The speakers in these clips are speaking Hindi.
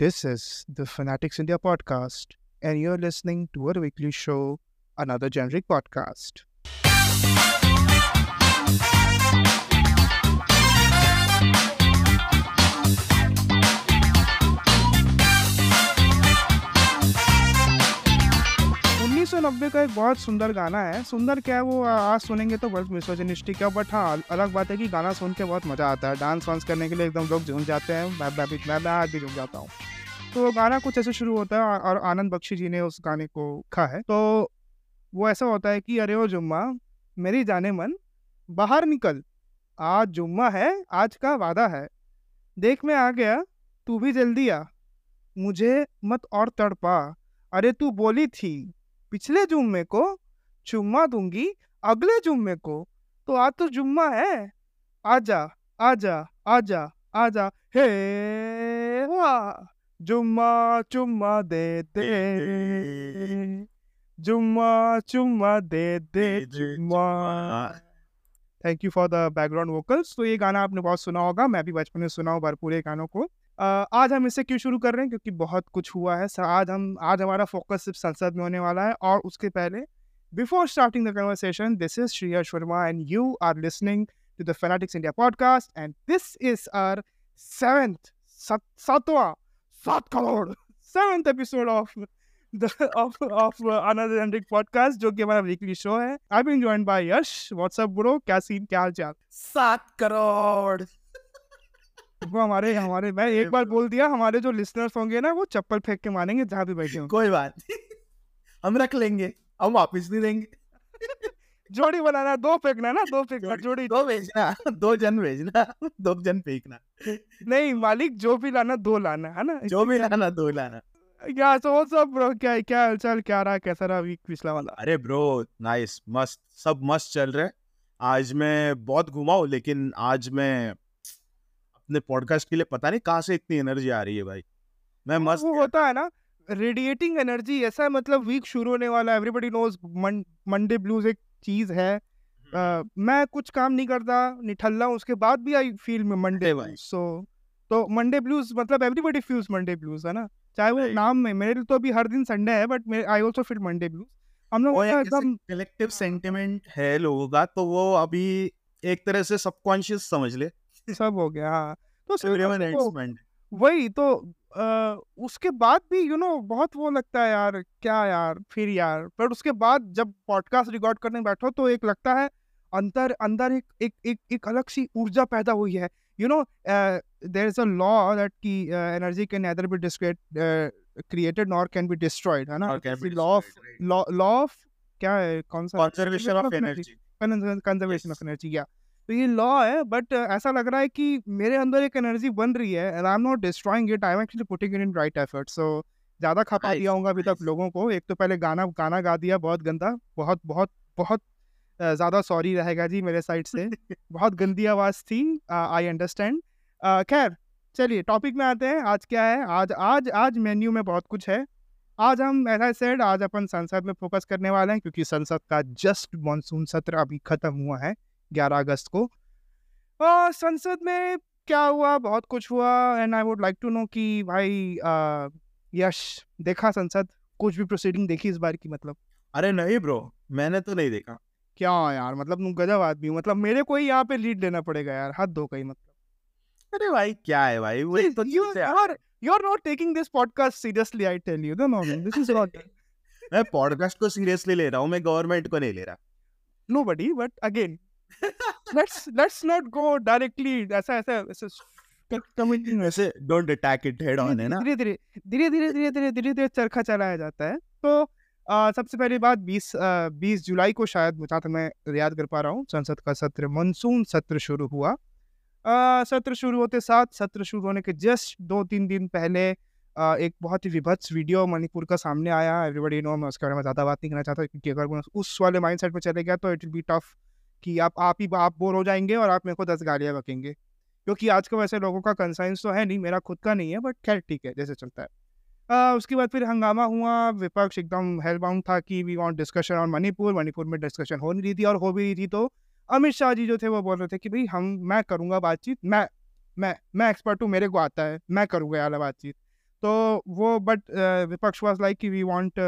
This is the Fanatics India podcast, and you're listening to our weekly show, another generic podcast. नब्बे का एक बहुत सुंदर गाना है। सुंदर क्या है वो आज सुनेंगे तो बहुत मिसोजनिस्टिक है बट हाँ अलग बात है कि गाना सुन के बहुत मज़ा आता है। डांस वांस करने के लिए एकदम लोग झूम जाते हैं। मैं मैं भी, मैं आज भी झूम जाता हूँ। तो गाना कुछ ऐसे शुरू होता है, और आनंद बख्शी जी ने उस गाने को लिखा है। तो वो ऐसा होता है कि, अरे ओ जुम्मा, मेरी जाने मन, बाहर निकल। आज जुम्मा है, आज का वादा है। देख मैं आ गया, तू भी जल्दी आ। मुझे मत और तड़पा। अरे तू बोली थी पिछले जुम्मे को चुम्मा दूँगी अगले जुम्मे को। तो आज तो जुम्मा है। आजा आजा आजा आजा। हे वाह जुम्मा चुम्मा दे दे। जुम्मा चुम्मा दे दे जुम्मा। Thank you for the background vocals तो ये गाना आपने बहुत सुना होगा मैं भी बचपन में सुना हूँ भरपूर गानों को। आज हम इससे क्यों शुरू कर रहे हैं? क्योंकि बहुत कुछ हुआ है। आज हम, आज हमारा फोकस सिर्फ़ संसद में होने वाला है और उसके पहले before starting the conversation this is Shreya Sharma and you are listening to the Fanatics India podcast and this is our seventh सातवां सात crore seventh episode of podcast, जो कि हमारा वीकली शो है। I been joined by Yash what's up bro क्या सीन क्या हाल चाल सात करोड़। वो हमारे हमारे मैं एक बार बोल दिया हमारे जो लिसनर्स होंगे ना वो चप्पल फेंक के मानेंगे जहाँ भी बैठे होंगे कोई बात हम रख लेंगे हम वापस नहीं देंगे। जोड़ी बनाना दो फेंकना ना दो फेंकना जोड़ी दो भेजना दो जन भेजना दो जन फेंकना। नहीं मालिक जो भी लाना दो लाना है ना? जो भी लाना दो लाना। क्या सो सब ब्रो क्या क्या हालचाल क्या रहा कैसा रहा वीक पिछला वाला? अरे ब्रो नाइस मस्त सब मस्त चल रहे आज मैं बहुत घुमा हूँ लेकिन आज मैं अपने पॉडकास्ट के लिए पता नहीं कहाँ से इतनी एनर्जी आ रही है भाई। मैं मस्त वो होता है ना रेडिएटिंग एनर्जी ऐसा है मतलब वीक शुरू होने वाला एवरीबडी नोज़ मंडे ब्लूज एक चीज़ है। अ, मैं कुछ काम नहीं करता निठल्ला हूँ उसके बाद भी आई फील में मंडे सो तो मंडे ब्लूज मतलब एवरीबडी फील्स मंडे ब्लूज है ना? चाहे वो नाम में मेरे लिए तो अभी हर दिन संडे है but I also feel Monday blues हम लोग एकदम कलेक्टिव सेंटिमेंट है लोगों का तो वो अभी एक तरह से सबकॉन्शियस समझ ले। सब हो गया हाँ। तो तो. वही तो अ, उसके बाद भी यू नो बहुत वो लगता है यार क्या यार फिर यार। पर उसके बाद जब पॉडकास्ट रिकॉर्ड करने बैठो तो एक लगता है अंतर अंदर एक एक एक एक अलग सी ऊर्जा पैदा हुई है। You know there is a law that की energy can neither be created nor can be destroyed है ना? लॉ ऑफ़ लॉ ऑफ़ क्या है कौन सा? Conservation of energy. Conservation of energy या तो ये लॉ है बट ऐसा लग रहा है कि मेरे अंदर एक एनर्जी बन रही है and I am not destroying it I am actually putting it in right effort so ज़्यादा खपा दिया होगा अभी तक लोगों को। एक तो पहले गाना गाना गा दिया बहुत गंदा बहुत बहुत बहुत ज़्यादा सॉरी रहेगा जी मेरे साइड से। बहुत गंदी आवाज़ थी आई अंडरस्टैंड खैर चलिए टॉपिक में आते हैं आज क्या है? आज आज आज मेन्यू में बहुत कुछ है। आज हम ऐसा सेड आज अपन संसद में फोकस करने वाले हैं क्योंकि संसद का जस्ट मानसून सत्र अभी खत्म हुआ है। 11 अगस्त को। और संसद में क्या हुआ? बहुत कुछ हुआ। And I would like to know कि भाई अ, यश देखा संसद? कुछ भी प्रोसीडिंग देखी इस बार की मतलब? अरे नहीं ब्रो मैंने तो नहीं देखा। क्या यार मतलब तुम गजब आदमी हो। मतलब मेरे को ही यहाँ पे लीड लेना पड़ेगा यार हद हो गई मतलब। अरे भाई क्या है भाई? वही तो है। are you are not taking this podcast seriously I tell you no no no this मैं पॉडकास्ट को सीरियसली ले रहा हूँ मैं गवर्नमेंट को नहीं ले रहा। Nobody but again let's let's not go directly ऐसा ऐसा ऐसा committing वैसे don't attack it head on है ना? धीरे धीरे धीरे धीरे धीरे धीरे धीरे धीरे चरखा चलाया जाता है। तो अ, सबसे पहली बात 20 बीस जुलाई को शायद जहाँ तक मैं याद कर पा रहा हूँ संसद का सत्र मानसून सत्र शुरू हुआ। अ, सत्र शुरू होते साथ सत्र शुरू होने के जस्ट दो तीन दिन पहले अ, एक बहुत ही विभत्स वीडियो मणिपुर का सामने आया। एवरीबडी नो मैं उसके बारे में ज़्यादा बात नहीं करना चाहता क्योंकि अगर उस वाले माइंडसेट में चले गया तो इट विल बी टफ कि आप आप ही आप बोर हो जाएँगे और आप मेरे को दस गालियाँ बकेंगे। क्योंकि आज के वैसे लोगों का कंसाइंस तो है नहीं मेरा खुद का नहीं है बट खैर ठीक है जैसे चलता है। अ, उसके बाद फिर हंगामा हुआ विपक्ष एकदम हेल बाउंड था कि we want discussion on Manipur Manipur में डिस्कशन हो नहीं रही थी और हो भी रही थी तो अमित शाह जी जो थे वो बोल रहे थे कि भाई हम मैं करूँगा बातचीत मैं मैं मैं एक्सपर्ट हूँ मेरे को आता है मैं करूँगा यार बातचीत। तो वो बट विपक्ष वॉज़ लाइक कि वी वांट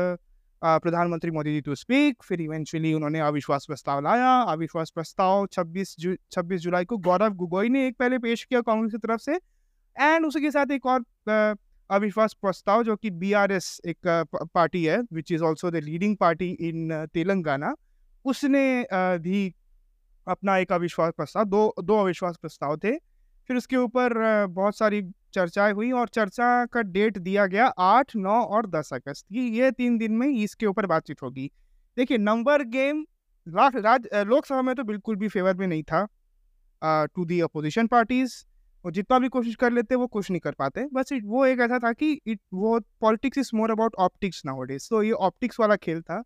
प्रधानमंत्री मोदी जी टू स्पीक फिर इवेंचुअली उन्होंने अविश्वास प्रस्ताव लाया। अविश्वास प्रस्ताव 26 जु, 26 जुलाई को गौरव गोगोई ने एक पहले पेश किया कांग्रेस की तरफ़ से। एंड उसके साथ एक और अविश्वास प्रस्ताव जो कि बीआरएस एक पार्टी है which is also the leading party in Telangana उसने भी अपना एक अविश्वास प्रस्ताव दो दो अविश्वास प्रस्ताव थे। फिर उसके ऊपर बहुत सारी चर्चाएँ हुई और चर्चा का डेट दिया गया आठ नौ और दस अगस्त की। ये तीन दिन में इसके ऊपर बातचीत होगी। देखिए नंबर गेम राज लोकसभा में तो बिल्कुल भी फेवर में नहीं था टू दी अपोजिशन पार्टीज़ वो जितना भी कोशिश कर लेते वो कुछ नहीं कर पाते। बस वो एक ऐसा था कि इट वो politics is more about optics nowadays तो ये ऑप्टिक्स वाला खेल था।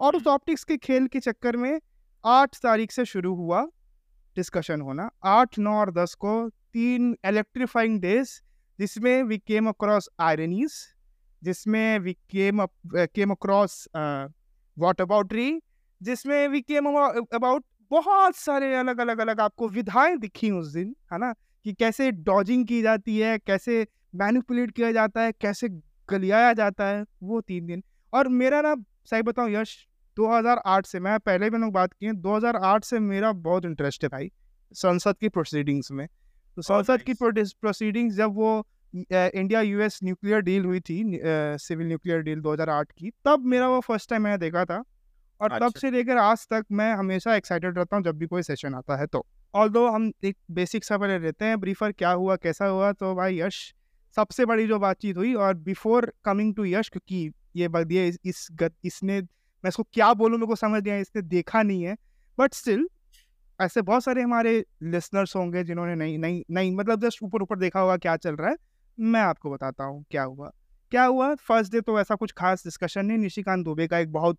और उस ऑप्टिक्स के खेल के चक्कर में आठ तारीख से शुरू हुआ। डिस्कशन होना। आठ, नौ और दस को तीन इलेक्ट्रीफाइंग डेज़ जिसमें वी केम अक्रॉस आयरनीज जिसमें we came came across whataboutery जिसमें वी केम अबाउट बहुत सारे अलग अलग अलग आपको विधाएँ दिखी उस दिन, है ना? कि कैसे डॉजिंग की जाती है, कैसे मैनिपुलेट किया जाता है, कैसे गलियाया जाता है वो तीन दिन। और मेरा ना, सही बताऊँ, यश 2008 से मैं पहले भी लोग बात किए 2008 से मेरा बहुत इंटरेस्ट है भाई संसद की प्रोसीडिंग्स में। तो संसद की प्रोसीडिंग्स जब वो इंडिया यूएस न्यूक्लियर डील हुई थी सिविल न्यूक्लियर डील 2008 की तब मेरा वो फ़र्स्ट टाइम मैंने देखा था और अच्छा। तब से लेकर आज तक मैं हमेशा एक्साइटेड रहता हूँ जब भी कोई सेशन आता है तो। ऑल हम एक बेसिक सा पहले रहते हैं ब्रीफर क्या हुआ कैसा हुआ तो भाई यश सबसे बड़ी जो बातचीत हुई और बिफोर कमिंग टू यश क्योंकि ये दिया इस, इस गत, इसने मैं इसको क्या बोलूँ मेरे को समझ नहीं आया, इसने देखा नहीं है। बट स्टिल ऐसे बहुत सारे हमारे लिसनर्स होंगे जिन्होंने नहीं नहीं नहीं मतलब जस्ट ऊपर ऊपर देखा होगा क्या चल रहा है। मैं आपको बताता हूँ क्या हुआ। क्या हुआ? फ़र्स्ट डे तो ऐसा कुछ खास डिस्कशन नहीं, निशिकांत दुबे का एक बहुत,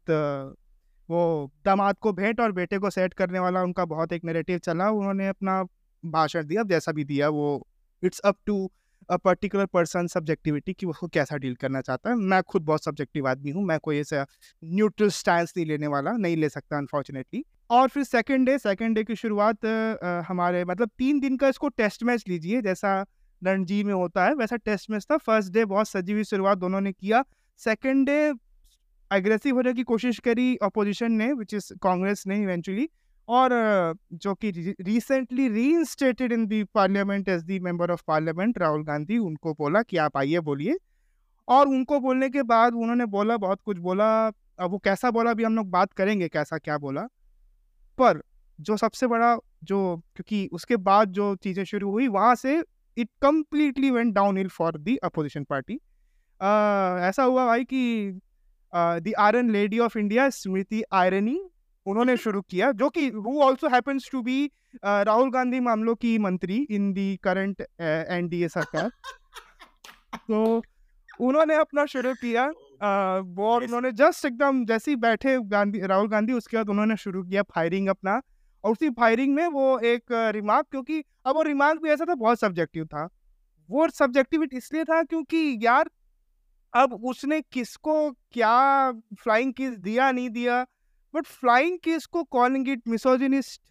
वो दामाद को भेंट और बेटे को सेट करने वाला उनका बहुत एक नेरेटिव चला। उन्होंने अपना भाषण दिया जैसा भी दिया, वो it's up to a particular person subjectivity कि वो कैसा डील करना चाहता है। मैं खुद बहुत सब्जेक्टिव आदमी हूँ, मैं कोई ऐसा न्यूट्रल स्टैंड नहीं लेने वाला, नहीं ले सकता अनफॉर्चुनेटली और फिर सेकेंड डे सेकेंड डे की शुरुआत हमारे मतलब तीन दिन का इसको टेस्ट मैच लीजिए, जैसा रणजी में होता है, वैसा टेस्ट मैच था। फ़र्स्ट डे बहुत सजी हुई शुरुआत दोनों ने किया। सेकेंड डे एग्रेसिव होने की कोशिश करी अपोजिशन ने विच इज़ कांग्रेस ने इवेंचुअली और जो कि recently reinstated in the parliament as the member of parliament Rahul Gandhi, उनको बोला कि आप आइए बोलिए। और उनको बोलने के बाद उन्होंने बोला, बहुत कुछ बोला। अब वो कैसा बोला, अभी हम लोग बात करेंगे कैसा क्या बोला। पर जो सबसे बड़ा, जो, क्योंकि उसके बाद जो चीज़ें शुरू हुई, वहाँ से it completely went downhill for the opposition party ऐसा हुआ भाई कि the iron lady of India Smriti Irani उन्होंने शुरू किया जो कि who also happens to be Rahul Gandhi मामलों की मंत्री इन दी करंट एनडीए सरकार। तो उन्होंने अपना शुरू किया वो उन्होंने जस्ट एकदम जैसे ही बैठे गांधी राहुल गांधी उसके बाद उन्होंने शुरू किया फायरिंग अपना। और उसी फायरिंग में वो एक रिमार्क क्योंकि अब वो रिमार्क भी ऐसा था बहुत सब्जेक्टिव था। वो सब्जेक्टिव इसलिए था क्योंकि यार अब उसने किसको क्या फ्लाइंग किस दिया नहीं दिया बट फ्लाइंग किस को कॉलिंग इट मिसोजिनिस्ट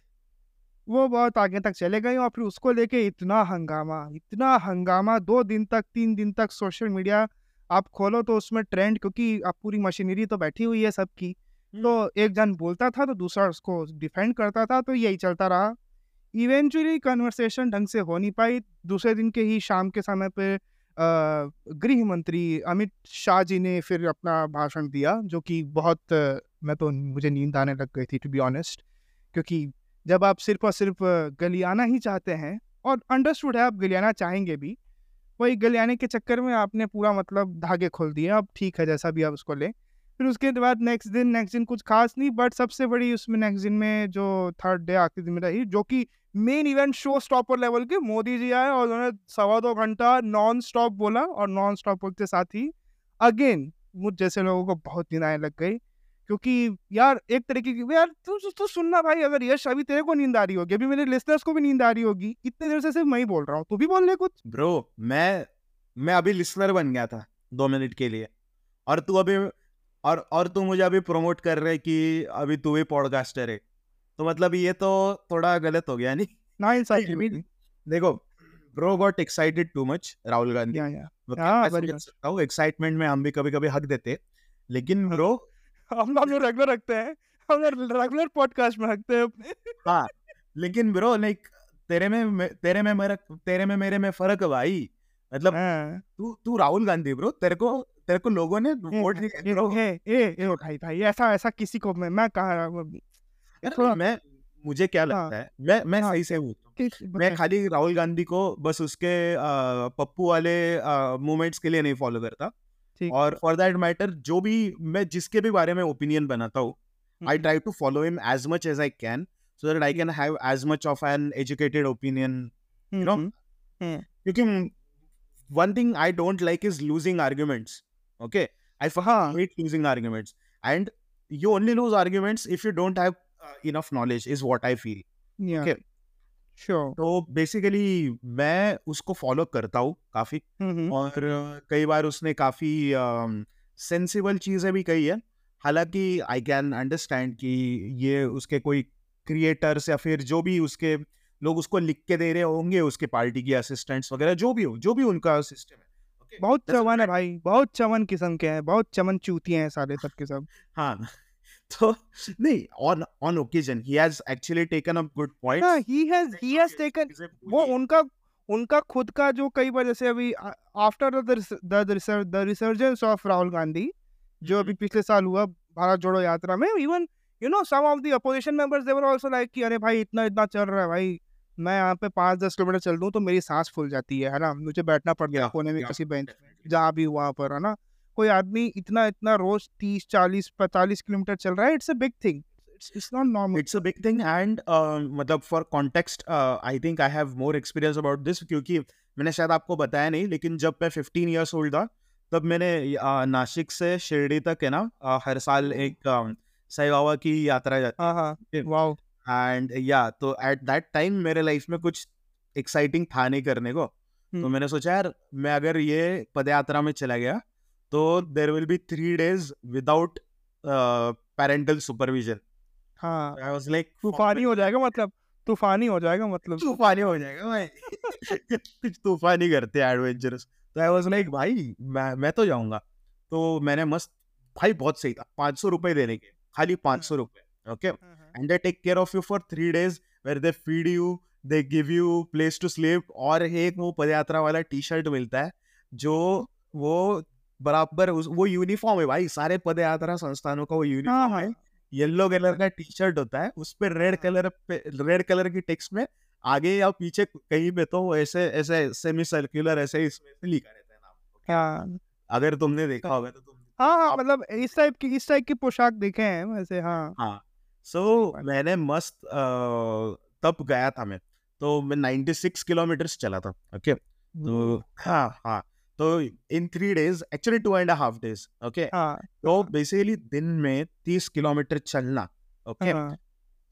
वो बहुत आगे तक चले गए और फिर उसको लेके इतना हंगामा इतना हंगामा दो दिन तक तीन दिन तक सोशल मीडिया आप खोलो तो उसमें ट्रेंड क्योंकि आप पूरी मशीनरी तो बैठी हुई है सबकी। तो एक जन बोलता था तो दूसरा उसको डिफेंड करता था तो यही चलता रहा। इवेंचुअली कन्वर्सेशन ढंग से हो नहीं पाई। दूसरे दिन के ही शाम के समय पे गृह मंत्री अमित शाह जी ने फिर अपना भाषण दिया, जो कि बहुत, मैं तो मुझे नींद आने लग गई थी टू बी ऑनेस्ट क्योंकि जब आप सिर्फ़ और सिर्फ़ गलियाना ही चाहते हैं, और अंडरस्टूड है, आप गलियाना चाहेंगे भी, वही गलियाने के चक्कर में आपने पूरा मतलब धागे खोल दिए, अब ठीक है, जैसा भी आप उसको लें। फिर उसके बाद नेक्स्ट दिन नेक्स्ट दिन कुछ खास नहीं बट सबसे बड़ी उसमें नेक्स्ट दिन में जो थर्ड डे आखिरी दिन में रही, जो कि main event showstopper level के मोदी जी आए और उन्होंने सवा दो घंटा नॉन स्टॉप बोला और नॉन स्टॉप बोलते साथ ही अगेन मुझ जैसे लोगों को बहुत आने लग गई। क्योंकि यार एक तरीके की यार तू तू तो सुनना भाई अगर यश अभी तेरे को नींद आ रही होगी, अभी मेरे लिसनर्स को भी नींद आ रही होगी, इतने देर से सिर्फ़ मैं ही बोल रहा हूँ, तू भी बोल ले कुछ। ब्रो मैं मैं अभी लिसनर बन गया था दो मिनट के लिए। और तू अभी, और और तू मुझे अभी प्रमोट कर रहे कि अभी तू भी पॉडकास्टर है। तो मतलब ये तो थोड़ा गलत हो गया नहीं? ना इंसाइट देखो bro got excited too much Rahul Gandhi. वो हाँ, मैं. सकता हूँ? एक्साइटमेंट हम भी कभी कभी हक देते लेकिन हाँ। ब्रो हम हम लोग रेगुलर रखते हैं हम लोग रेगुलर पॉडकास्ट में रखते हैं। अपने हाँ लेकिन ब्रो लाइक तेरे में तेरे में मेरा तेरे में मेरे में फ़र्क है भाई। मतलब हाँ। तू तू राहुल गांधी ब्रो तेरे को तेरे को लोगों ने वोट दिया ए ए ए भाई भाई ऐसा ऐसा किसी को मैं मैं कहा थोड़ा- मैं मुझे क्या हाँ। लगता है मैं मैं हाँ। सही से हूँ मैं खाली राहुल गांधी को बस उसके पप्पू वाले मूवमेंट्स के लिए नहीं फॉलो करता और फॉर दैट मैटर जो भी मैं जिसके भी बारे में ओपिनियन बनाता हूँ I try to follow him as much as I can so that I can have as much of an educated opinion क्योंकि one thing I don't like is losing arguments. Okay, I fucking हाँ। hate losing arguments, and you only lose arguments if you knowledge. Is what I feel. yeah, Okay. sure. तो बेसिकली मैं उसको फॉलो करता हूँ काफ़ी हम्म, और कई बार उसने काफ़ी सेंसिबल चीज़ें भी कही है हालाँकि आई कैन अंडरस्टैंड कि ये उसके कोई क्रिएटर्स या फिर जो भी उसके लोग उसको लिख के दे रहे होंगे उसके पार्टी के असिस्टेंट्स वगैरह जो भी हो जो भी उनका सिस्टम है Okay, बहुत चमन है भाई बहुत चमन किस्म के हैं बहुत चमन चूतिए हैं सारे सब के सब हाँ तो नहीं on on occasion he has actually taken up good points he has he has taken वो उनका उनका खुद का जो कई बार जैसे अभी after the resurgence of Rahul Gandhi जो अभी पिछले साल हुआ भारत जोड़ो यात्रा में even you know some of the opposition members they were also like कि अरे भाई इतना इतना चल रहा है भाई मैं यहाँ पे पाँच दस किलोमीटर चल दूँ तो मेरी सांस फूल जाती है है ना? मुझे बैठना पड़ गया कोने में किसी बेंच जहाँ भी वहाँ पर है ना? कोई आदमी इतना इतना रोज तीस चालीस पैंतालीस किलोमीटर चल रहा है it's a big thing. It's not normal. It's a big thing and मतलब for context I think I have more experience about this क्योंकि मैंने शायद आपको बताया नहीं लेकिन जब मैं 15 इयर्स ओल्ड था तब मैंने uh, नासिक से शिरडी तक है ना uh, हर साल एक uh, साई बाबा की यात्रा जाती हाँ हाँ. वाओ। एंड या तो एट दैट टाइम मेरे लाइफ में कुछ एक्साइटिंग था नहीं करने को। तो हम्म। मैंने सोचा यार मैं अगर ये पदयात्रा में चला गया तो there will be three days without parental supervision हाँ आई वाज लाइक तूफानी हो जाएगा मतलब तूफानी हो जाएगा मतलब। तूफानी हो जाएगा भाई। कुछ तूफानी करते हैं एडवेंचरस तो आई वाज लाइक भाई मैं मैं तो जाऊँगा। तो मैंने मस्त भाई बहुत सही था पाँच सौ रुपए देने के खाली पाँच सौ रुपए okay and they take care of you for three days where they feed you they give you place to sleep और एक वो पदयात्रा वाला टी शर्ट मिलता है जो वो बराबर उस वो यूनिफॉर्म है भाई सारे पदयात्रा संस्थानों का वो हाँ यूनिफॉर्म हाँ है येलो कलर का टी शर्ट होता है उस पर रेड कलर पे रेड कलर की टेक्स्ट में आगे या पीछे कहीं पे तो ऐसे ऐसे सेमी सर्कुलर ऐसे इसमें लिखा रहता है नाम हाँ। अगर तुमने देखा होगा तो तुम हाँ हाँ मतलब इस टाइप की इस टाइप की पोशाक देखे हैं वैसे हाँ। हाँ सो बात। मैंने मस्त अ, तब गया था मैं तो मैं 96 किलोमीटर्स चला था ओके? okay? तो हाँ हाँ। तो in three days actually two and half days okay हाँ तो बेसिकली दिन में 30 किलोमीटर चलना ओके हाँ।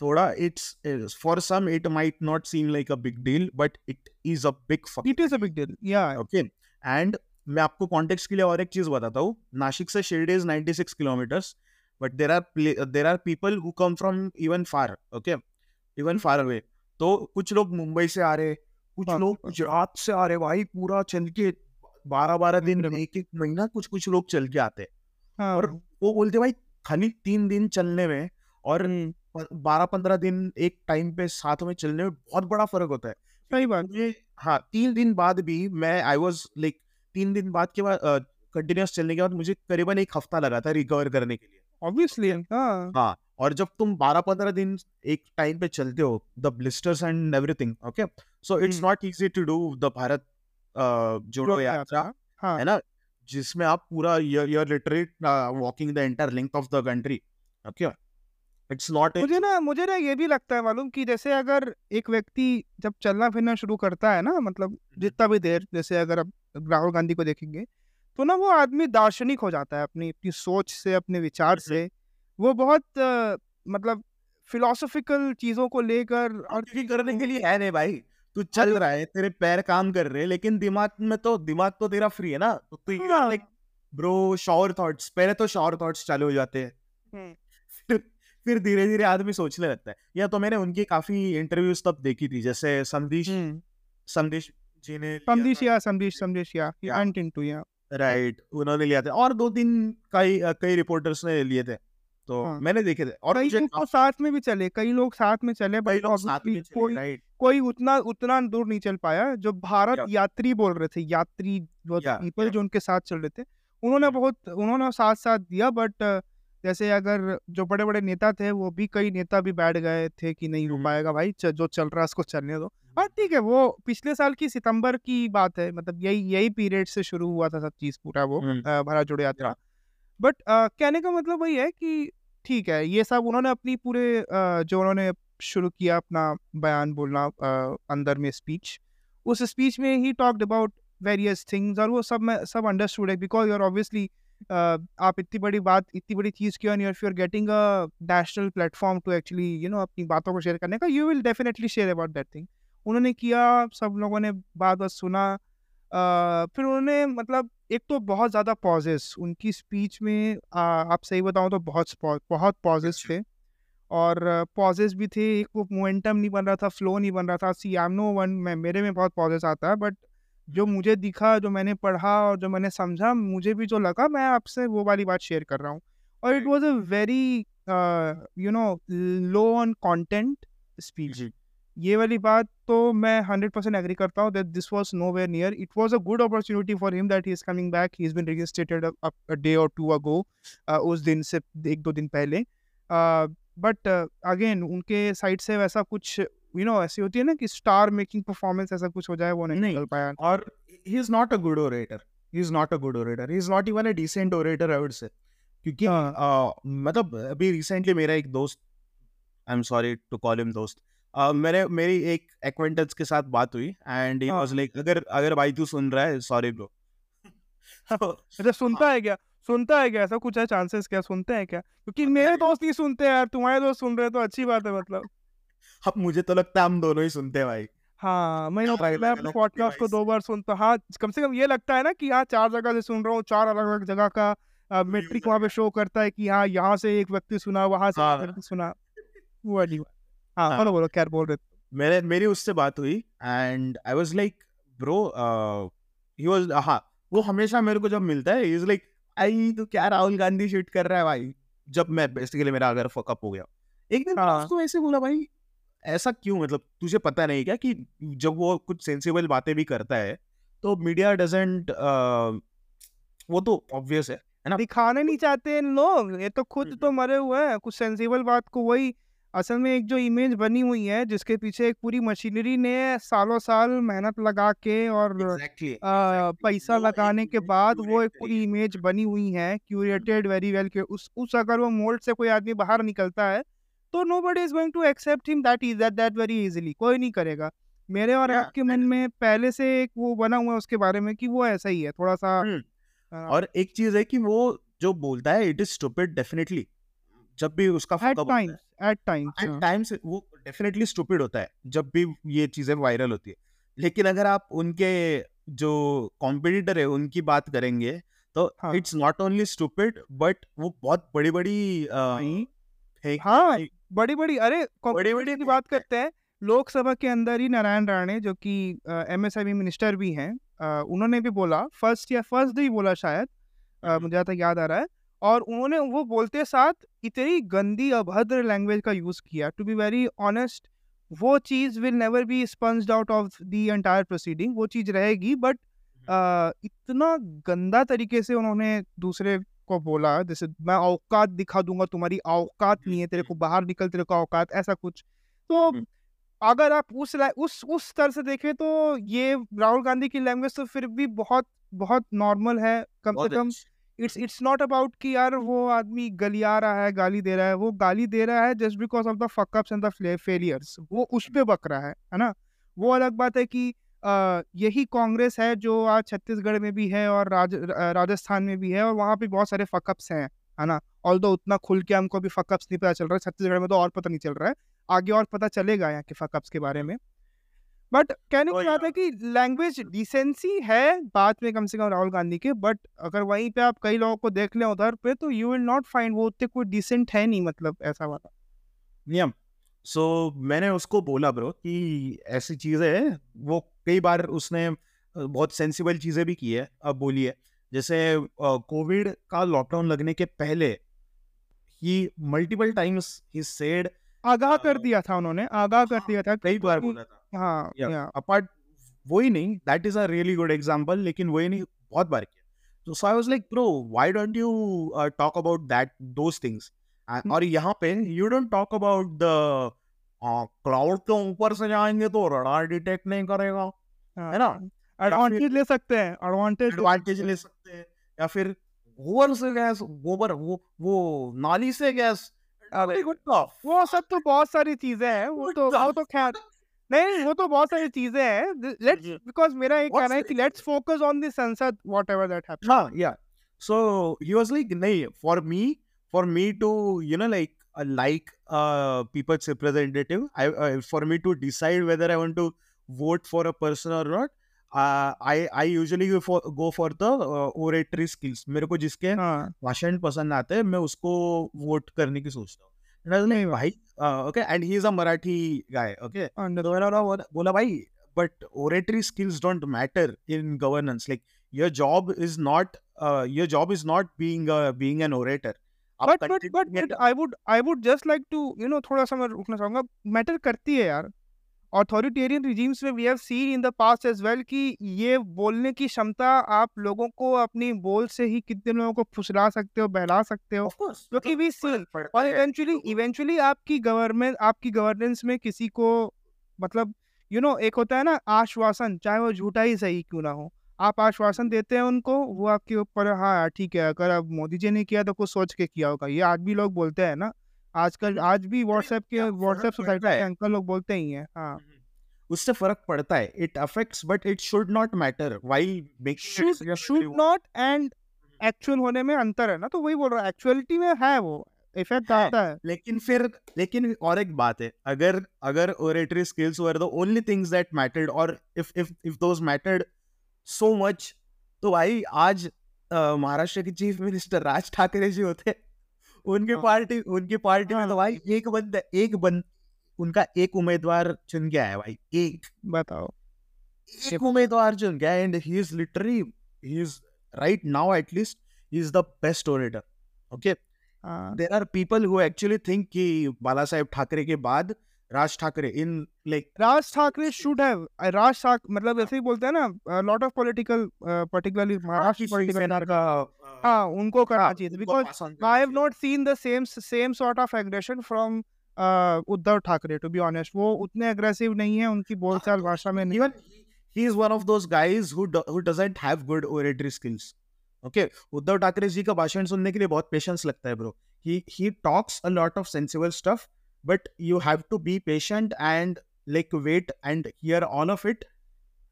थोड़ा it's for some it might not seem like a big deal but it is a big it is a big deal या ओके एंड मैं आपको कॉन्टेक्स्ट के लिए और एक चीज़ बताता हूँ। नासिक से Shirdi is 96 kilometres but there are there are people who come from even far okay even far away तो कुछ लोग मुंबई से आ रहे कुछ हाँ, लोग हाँ। गुजरात से आ रहे भाई पूरा चल के बारह बारह दिन एक एक महीना कुछ कुछ लोग चल के आते हाँ। और वो बोलते भाई खाली तीन दिन चलने में और बारह पंद्रह दिन एक टाइम पे साथ में चलने में बहुत बड़ा फ़र्क होता है। सही बात। मुझे हाँ तीन दिन बाद भी मैं आई वॉज़ लाइक तीन दिन बाद के बाद कंटिन्यूस चलने के बाद मुझे करीबन एक हफ़्ता लगा था रिकवर करने के लिए। ऑब्वियसली हाँ। हाँ और जब तुम बारह पंद्रह दिन एक टाइम पे चलते हो the blisters and everything okay so it's. Not easy to do the Bharat Jodo Yatra हाँ है। ना? जिसमें आप पूरा you're literally walking the entire length of the country okay it's not मुझे ना मुझे ना ये भी लगता है मालूम कि जैसे अगर एक व्यक्ति जब चलना फिरना शुरू करता है ना मतलब जितना भी देर जैसे अगर आप राहुल गांधी को देखेंगे तो ना वो आदमी दार्शनिक हो जाता है अपनी अपनी सोच से अपने विचार से। वो बहुत अ, मतलब फिलोसफिकल चीज़ों को लेकर और और करने के लिए है नहीं भाई। तू चल रहा है तेरे पैर काम कर रहे हैं लेकिन दिमाग में तो दिमाग तो तेरा फ्री है ना? तो तू। लाइक ब्रो शॉवर थॉट्स पहले तो शॉवर थॉट्स चालू हो जाते हैं। हम्म, फिर फिर धीरे धीरे आदमी सोचने लगता है। या तो मैंने उनकी काफ़ी इंटरव्यूज़ तब देखी थी जैसे संदेश हम्म, जी ने समझिश या समझिश समझिश या. एंट इनटू या। राइट उन्होंने लिया था। और दो तीन कई कई रिपोर्टर्स ने लिए थे। तो हाँ। मैंने देखे थे और कई लोग तो साथ में भी चले कई लोग साथ में चले कई लोग साथ में obviously कोई राइट कोई उतना उतना दूर नहीं चल पाया जो भारत Yeah. यात्री बोल रहे थे यात्री जो पीपल. जो उनके साथ चल रहे थे उन्होंने बहुत उन्होंने साथ साथ दिया बट जैसे अगर जो बड़े बड़े नेता थे वो भी कई नेता भी बैठ गए थे कि नहीं हो हम्म। पाएगा भाई जो चल रहा है उसको चलने दो हाँ ठीक है वो पिछले साल की सितंबर की बात है मतलब यही यही पीरियड से शुरू हुआ था सब चीज़ पूरा वो हम्म। भारत जोड़ो यात्रा बट कहने का मतलब वही है कि ठीक है ये सब उन्होंने अपनी पूरे अ, जो उन्होंने शुरू किया अपना बयान बोलना अ, अंदर में स्पीच उस स्पीच में he talked about various things और वो सब मैं सब अंडरस्टूड है बिकॉज़ यू आर ऑब्वियसली आप इतनी बड़ी बात इतनी बड़ी चीज़ की और फिर getting a national platform to actually you know अपनी बातों को शेयर करने का you will definitely share about that thing उन्होंने किया सब लोगों ने बात बात सुना अ, फिर उन्होंने मतलब एक तो बहुत ज़्यादा पॉजेस उनकी स्पीच में अ, आप सही बताऊँ तो बहुत बहुत पॉजेस अच्छा। थे। और पॉजेस भी थे एक वो मोमेंटम नहीं बन रहा था फ्लो नहीं बन रहा था। सी आई नो वन मैं मेरे में बहुत पॉजेस आता है बट जो मुझे दिखा जो मैंने पढ़ा और जो मैंने समझा मुझे भी जो लगा मैं आपसे वो वाली बात शेयर कर रहा हूँ। और it was a very you know low on content speech ये वाली बात तो मैं हंड्रेड परसेंट एग्री करता हूँ that this was nowhere near it was a good opportunity for him that he is coming back he is been registered day और टू अगो उस दिन से एक दो दिन पहले। बट अगेन उनके साइड से वैसा कुछ यू नो ऐसी होती है ना कि स्टार मेकिंग परफॉर्मेंस ऐसा कुछ हो जाए वो नहीं नहीं। निकल पाया। और he is not a good orator he is not a good orator he is not even a decent orator I would say क्योंकि हाँ। अ, मतलब अभी रिसेंटली मेरा एक दोस्त I am sorry to call him दोस्त अ, मेरे मेरी एक एक्वेंटेंस के साथ बात हुई एंड ही हाँ। वाज लाइक अगर अगर भाई तू सुन रहा है सॉरी ब्रो अच्छा सुनता है। क्या? सुनता है क्या? ऐसा कुछ है चांसेस क्या? सुनते हैं क्या? क्योंकि मेरे दोस्त नहीं सुनते यार तुम्हारे दोस्त सुन रहे हैं तो अच्छी बात है मतलब। अब मुझे तो लगता है हम दोनों ही सुनते हैं भाई। हाँ मैं मैं अपने पॉडकास्ट को दो बार सुनता हाँ। कम से कम ये लगता है ना कि हाँ चार जगह से सुन रहा हूँ चार अलग अलग जगह का मेट्रिक वहाँ पे शो करता है कि हाँ यहाँ से एक व्यक्ति सुना वहाँ से हाँ। एक व्यक्ति सुना। वो वाली बात। हाँ हाँ। बोलो बोलो क्या बोल रहे थे? मेरे मेरी उससे बात हुई and I was like bro he was हाँ वो हमेशा मेरे को जब मिलता है इज़ लाइक आई तू क्या राहुल गांधी शूट कर रहा है भाई? जब मैं बेसिकली मेरा अगर फकअप हो गया। एक दिन हाँ। उसको ऐसे बोला भाई ऐसा क्यों? मतलब तुझे पता नहीं क्या कि जब वो कुछ सेंसिबल बातें भी करता है तो मीडिया डजेंट वो तो ऑब्वियस है है ना? दिखाने नहीं चाहते इन लोग ये तो खुद हम्म, तो मरे हुए हैं कुछ सेंसिबल बात को वही असल में एक जो इमेज बनी हुई है जिसके पीछे एक पूरी मशीनरी ने सालों साल मेहनत लगा के और एग्जैक्टली आ, पैसा वो लगाने के बाद वो एक पूरी इमेज बनी हुई है। क्यूरेटेड वेरी वेल के उस उस अगर वो मोल्ड से कोई आदमी बाहर निकलता है तो nobody is going to accept him that is that that very easily कोई नहीं करेगा। मेरे और Yeah, आपके मन में पहले से एक वो बना हुआ है उसके बारे में कि वो ऐसा ही है थोड़ा सा हम्म। और एक चीज़ है कि वो जो बोलता है इट इज़ स्टूपिड डेफिनेटली जब भी उसका एट टाइम्स एट टाइम्स वो डेफिनेटली स्टूपिड होता है जब भी ये चीज़ें वायरल होती है। लेकिन अगर आप उनके जो कॉम्पिटिटर है उनकी बात करेंगे तो। It's not only stupid but वो बहुत बड़ी बड़ी हाँ बड़ी बड़ी अरे बड़ी बड़ी की बात करते हैं लोकसभा के अंदर ही नारायण राणे जो कि एमएसएमई मिनिस्टर भी हैं उन्होंने भी बोला फ़र्स्ट या फ़र्स्ट ही बोला शायद अ, हम्म। मुझे याद आ रहा है। और उन्होंने वो बोलते साथ इतनी गंदी अभद्र लैंग्वेज का यूज़ किया टू बी वेरी ऑनेस्ट वो चीज़ will never be sponged out of the entire proceeding वो चीज़ रहेगी बट uh, इतना गंदा तरीके से उन्होंने दूसरे को बोला जैसे मैं औकात दिखा दूँगा तुम्हारी औकात नहीं है तेरे को बाहर निकल तेरे को औकात ऐसा कुछ तो हम्म। अगर आप उस उस उस स्तर से देखें तो ये राहुल गांधी की लैंग्वेज तो फिर भी बहुत बहुत नॉर्मल है कम से कम। इट्स इट्स नॉट अबाउट कि यार वो आदमी गलिया रहा है गाली दे रहा है वो गाली दे रहा है just because of the fuckups and the failures. वो उस पर बक रहा है है ना? वो अलग बात है कि अ, यही कांग्रेस है जो आज छत्तीसगढ़ में भी है और राज, राजस्थान में भी है और वहाँ पे बहुत सारे फकअप्स हैं है ना? ऑल दो उतना खुल के हमको अभी फकअप्स नहीं पता चल रहा है छत्तीसगढ़ में तो और पता नहीं चल रहा है। आगे और पता चलेगा यहाँ के फकअप्स के बारे में। बट कहने की बात है कि लैंग्वेज डिसेंसी है बात में कम से कम राहुल गांधी के बट अगर वहीं पे आप कई लोगों को देख लें उधर पे तो यू विल नॉट फाइंड वो उतने कोई डिसेंट है नहीं मतलब ऐसा वाला। नियम। सो so, मैंने उसको बोला ब्रो कि ऐसी चीज़ें है वो कई बार उसने बहुत सेंसिबल चीज़ें भी की है अब बोलिए। जैसे कोविड uh, का लॉकडाउन लगने के पहले ही मल्टीपल टाइम्स ही सेड आगाह कर दिया था उन्होंने आगाह कर हाँ, दिया था कई बार बोला था। हाँ या या। अपार्ट वही नहीं that is a really good example लेकिन वही नहीं बहुत बार किया। तो so I was like bro why don't you talk about that those things और यहाँ पे you don't talk about the cloud के ऊपर से जाएँगे तो रडार डिटेक्ट नहीं करेगा है ना? हाँ। फिर एडवांटेज ले सकते हैं एडवांटेज एडवांटेज ले सकते हैं या फिर गोबर से गैस गोबर वो वो नाली से गैस वो सब तो बहुत सारी चीज़ें हैं वो तो वो तो खैर नहीं नहीं, वो तो बहुत सारी चीज़ें हैं लेट्स बिकॉज़ मेरा ये कहना है कि let's focus on the Sansad whatever that happen हाँ so he was like nahi for me for me to you know like uh, like uh people's representative I uh, for me to decide whether I want to vote for a person or not uh, I I usually go for go for the uh, oratory skills मेरे को जिसके हाँ भाषण पसंद आते हैं मैं उसको वोट करने की सोचता हूँ मराठी गाय बोला भाई but oratory skills don't matter in governance like your job is not your job is not being an orator just like to you know थोड़ा सा मैटर करती है यार। ऑथोरिटेरियन रिजीम्स में we have seen in the past as well कि ये बोलने की क्षमता आप लोगों को अपनी बोल से ही कितने लोगों को फुसला सकते हो बहला सकते हो जो कि मतलब वी सीन और इवेंचुअली इवेंचुअली आपकी गवर्नमेंट आपकी गवर्नेंस में किसी को मतलब यू you नो know, एक होता है ना आश्वासन चाहे वो झूठा ही सही क्यों ना हो आप आश्वासन देते हैं उनको वो आपके ऊपर हाँ ठीक है अगर अब मोदी जी ने किया तो कुछ सोच के किया होगा। ये आज भी लोग बोलते हैं ना। आजकल आज भी व्हाट्सएप के व्हाट्सएप सोसाइटी के अंकल लोग बोलते ही हैं हाँ। उससे फ़र्क पड़ता है। It affects but it should not matter while making should should not and actual होने में अंतर है ना तो वही बोल रहा हूँ एक्चुअलिटी में है वो इफ़ेक्ट है। आता है। लेकिन फिर लेकिन और एक बात है अगर अगर oratory skills were the only things that mattered or if if if those mattered so much तो भाई आज महाराष्ट्र के चीफ मिनिस्टर राज ठाकरे जी होते। उनके हाँ। पार्टी उनकी पार्टी में तो हाँ। भाई एक बंदा एक बंद उनका एक उम्मीदवार चुन गया है भाई एक। बताओ। एक उम्मीदवार चुन गया and he is literally he is right now at least he is the best orator okay there are people who. Actually think कि बाला साहेब ठाकरे के बाद Raj Thackeray in like Raj Thackeray should have Raj Thackeray मतलब ऐसे ही बोलते हैं ना lot of political particularly Maharashtra political का हाँ उनको करना हाँ चाहिए because I have not seen the same same sort of aggression from Uddhav Thackeray to be honest वो उतने अग्रेसिव नहीं है उनकी हाँ बोलचाल तो भाषा में नहीं। is one of those guys who do, who doesn't have good oratory skills. Okay Uddhav Thackeray ji का भाषण सुनने के लिए बहुत पेशेंस लगता है bro he he talks a lot of sensible stuff but you have to be patient and like wait and hear all of it.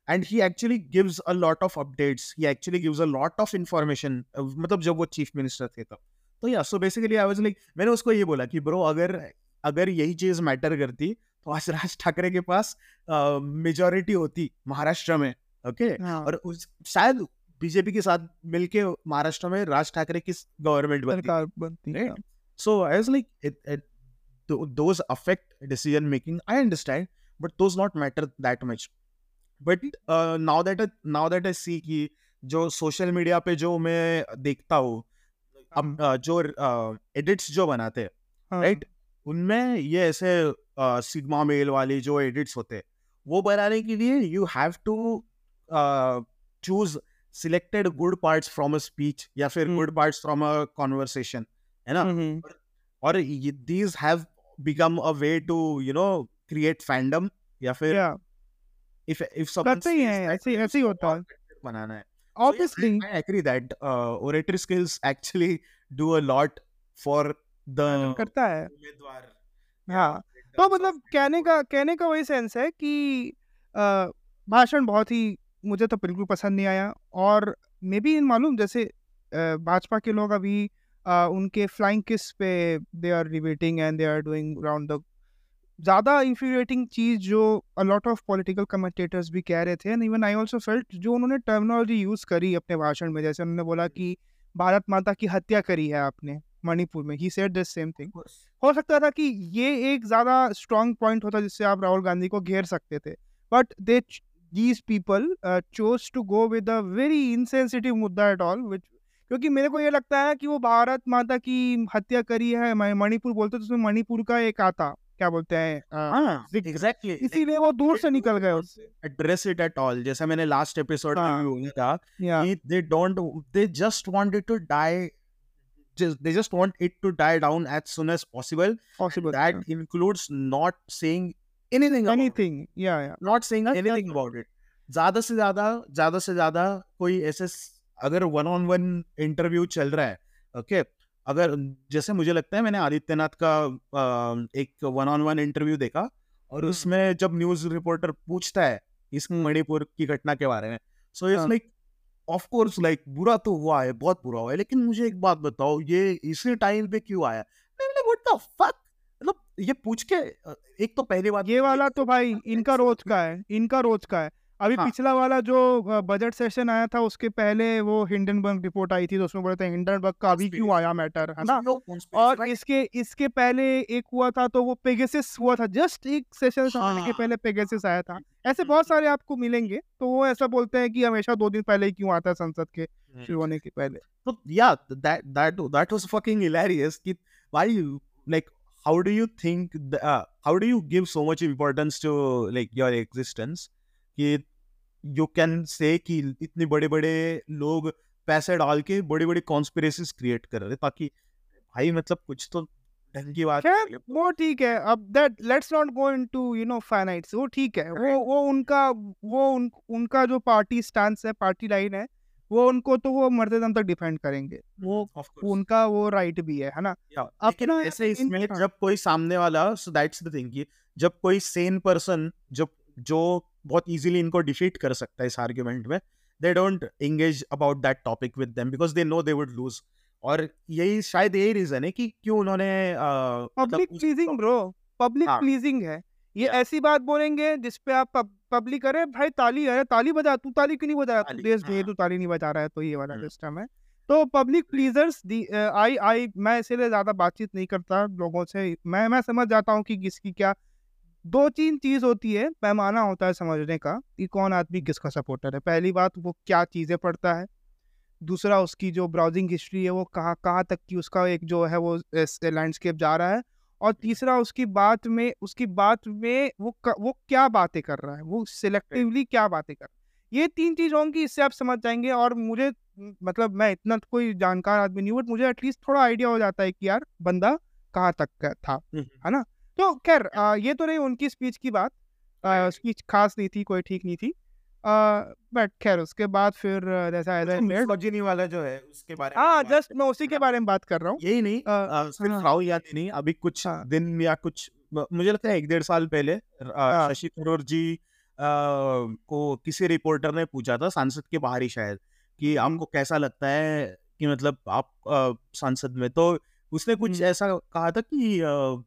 And he actually gives a lot of updates. He actually gives a lot of information. Uh, मतलब जब वो चीफ मिनिस्टर थे तब। तो या so basically I was like मैंने उसको ये बोला कि ब्रो अगर अगर यही चीज़ मैटर करती तो आज राज ठाकरे के पास मेजोरिटी uh, होती महाराष्ट्र में ओके okay? हाँ। और उस शायद बीजेपी के साथ मिलके महाराष्ट्र में राज ठाकरे की गवर्नमेंट बनती? सरकार बनती right? हाँ। Th- those affect decision making i understand but those not matter that much. But now that I, now that i see कि जो सोशल मीडिया पे जो मैं देखता हूँ हाँ। जो एडिट्स जो बनाते हैं हाँ। राइट उनमें ये ऐसे सिग्मा मेल वाली जो एडिट्स होते हैं वो बनाने के लिए you have to choose selected good parts from a speech या फिर हम्म। Good parts from a conversation है ना? हम्म और और these have become a way to you know create fandom या फिर इफ़ समवन करते ही हैं ऐसे ऐसे ही होता है। बनाना है। So yeah I, I agree that uh, oratory skills actually do a lot for the करता है। उम्मीदवार हाँ। तो मतलब कहने का कहने का वही सेंस है कि भाषण बहुत ही मुझे तो बिल्कुल पसंद नहीं आया और मे बी मालूम जैसे भाजपा के लोग अभी उनके फ्लाइंग किस पे they are debating and they are doing round the ज़्यादा इंफ्यूरिएटिंग चीज़ जो a lot of political commentators भी कह रहे थे and even I also felt जो उन्होंने टर्मिनोलॉजी यूज़ करी अपने भाषण में जैसे उन्होंने बोला कि भारत माता की हत्या करी है आपने मणिपुर में he said this same thing हो सकता था कि ये एक ज़्यादा स्ट्रॉन्ग पॉइंट होता जिससे आप राहुल गांधी को घेर सकते थे but they these people chose to go with a very insensitive मुद्दा एट ऑल विच क्योंकि मेरे को ये लगता है कि वो भारत माता की हत्या करी है मणिपुर बोलते तो उसमें मणिपुर का एक आता क्या बोलते हैं एग्जैक्टली इसीलिए वो दूर से निकल गए उससे एड्रेस इट एट ऑल जैसा मैंने लास्ट एपिसोड में हाँ। था या कि they don't they just wanted just they just want it to die down as soon as possible possible that yeah. includes not saying anything Anything. about it. Anything या या not saying That's- anything about it ज़्यादा से ज़्यादा ज़्यादा से ज़्यादा कोई ऐसे अगर वन ऑन वन इंटरव्यू चल रहा है ओके अगर जैसे मुझे लगता है मैंने आदित्यनाथ का एक वन ऑन वन इंटरव्यू देखा और हम्म। उसमें जब न्यूज़ रिपोर्टर पूछता है इस मणिपुर की घटना के बारे में so it's. Like of course like बुरा तो हुआ है बहुत बुरा हुआ है लेकिन मुझे एक बात बताओ ये इसी टाइम पे क्यों आया व्हाट द फक मतलब ये पूछ के एक तो पहली बात ये वाला तो भाई इनका रोज का है इनका रोज का है अभी हाँ। पिछला वाला जो बजट सेशन आया था उसके पहले वो हिंडनबर्ग रिपोर्ट आई थी तो उसमें बोले थे हिंडनबर्ग का अभी क्यों आया मैटर है ना और इसके इसके पहले एक हुआ था तो वो पेगेसिस हुआ था जस्ट एक सेशन आने के हाँ। पहले पेगेसिस आया था ऐसे बहुत सारे आपको मिलेंगे तो वो ऐसा बोलते हैं कि हमेशा दो दिन पहले ही क्यों आता है संसद के शुरू होने के पहले yeah, th- that that that was fucking hilarious. कि you like how do you think the, uh, how do you give so much importance to like your existence कि you can say कि इतने बड़े बड़े लोग पैसे डाल के बड़ी बड़ी कॉन्स्पिरेसीज क्रिएट कर रहे ताकि भाई मतलब कुछ तो ढंग की बात करिए। वो ठीक है अब that let's not go into you know finites वो ठीक है वो वो उनका वो उन, उनका जो पार्टी स्टांस है पार्टी लाइन है वो उनको तो वो मरते दम तक डिफेंड करेंगे वो उनका वो राइट भी है है ना लेकिन अपना ऐसे इसमें हाँ। जब कोई सामने वाला सो दैट्स द थिंग जब कोई सेन पर्सन जब जो बहुत इजीली इनको डिफीट कर सकता है इस आर्ग्यूमेंट में they don't engage about that topic with them because they know they would lose और यही शायद यही रीजन है कि क्यों उन्होंने public pleasing bro public. Pleasing है। ये ऐसी बात बोलेंगे जिसपे आप पब्लिक अरे भाई ताली है ताली बजा तू ताली क्यों नहीं बजा रहा? तू देश भेद हाँ। तू ताली नहीं बजा रहा है तो ये वाला हम्म। सिस्टम है। तो पब्लिक प्लीजर्स आई आई मैं इसीलिए ज़्यादा बातचीत नहीं करता लोगों से। मैं मैं समझ जाता हूँ कि किसकी क्या दो तीन चीज़ होती है पैमाना होता है समझने का कि कौन आदमी किसका सपोर्टर है। पहली बात वो क्या चीज़ें पढ़ता है। दूसरा उसकी जो ब्राउजिंग हिस्ट्री है वो कहाँ कहाँ तक की उसका एक जो है वो लैंडस्केप जा रहा है। और तीसरा उसकी बात में उसकी बात में वो क, वो क्या बातें कर रहा है वो सिलेक्टिवली क्या बातें कर रहा है। ये तीन चीज़ होंगी इससे आप समझ जाएँगे। और मुझे मतलब मैं इतना तो कोई जानकार आदमी नहीं हूँ बट मुझे एटलीस्ट थोड़ा आइडिया हो जाता है कि यार बंदा कहाँ तक का था। है ना? तो खैर ये तो रही उनकी स्पीच की बात Right. स्पीच खास नहीं थी कोई ठीक नहीं थी बट खैर उसके बाद फिर जैसा आई सेड वाला जो है उसके बारे में हाँ जस्ट मैं उसी के बारे में बात कर रहा हूँ यही नहीं सिर्फ़ हाँ। राहुल गांधी नहीं अभी कुछ हाँ। दिन या कुछ मुझे लगता है एक डेढ़ साल पहले हाँ। शशि थरूर जी को किसी रिपोर्टर ने पूछा था सांसद के बाहर ही शायद कि। आपको कैसा लगता है कि मतलब आप संसद में तो उसने कुछ हम्म। ऐसा कहा था कि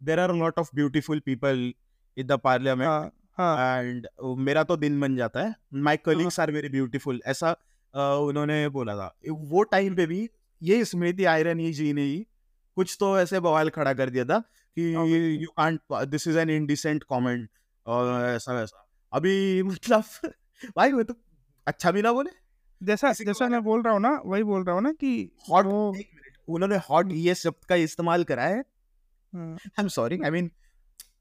there are lot of beautiful people in the parliament हाँ हाँ। एंड मेरा तो दिन बन जाता है। My colleagues are very beautiful ऐसा अ, उन्होंने बोला था। वो टाइम पे भी ये स्मृति आयरनी जी ने ही कुछ तो ऐसे बवाल खड़ा कर दिया था कि you can't this is an indecent comment और ऐसा वैसा। अभी मतलब भाई मैं तो अच्छा भी ना बोले। जैसा जैसा मैं बोल रहा हूँ ना वही बोल रहा हूँ ना कि हॉट वो उन्होंने हॉट ये शब्द का इस्तेमाल करा है। हाँ, I am sorry I mean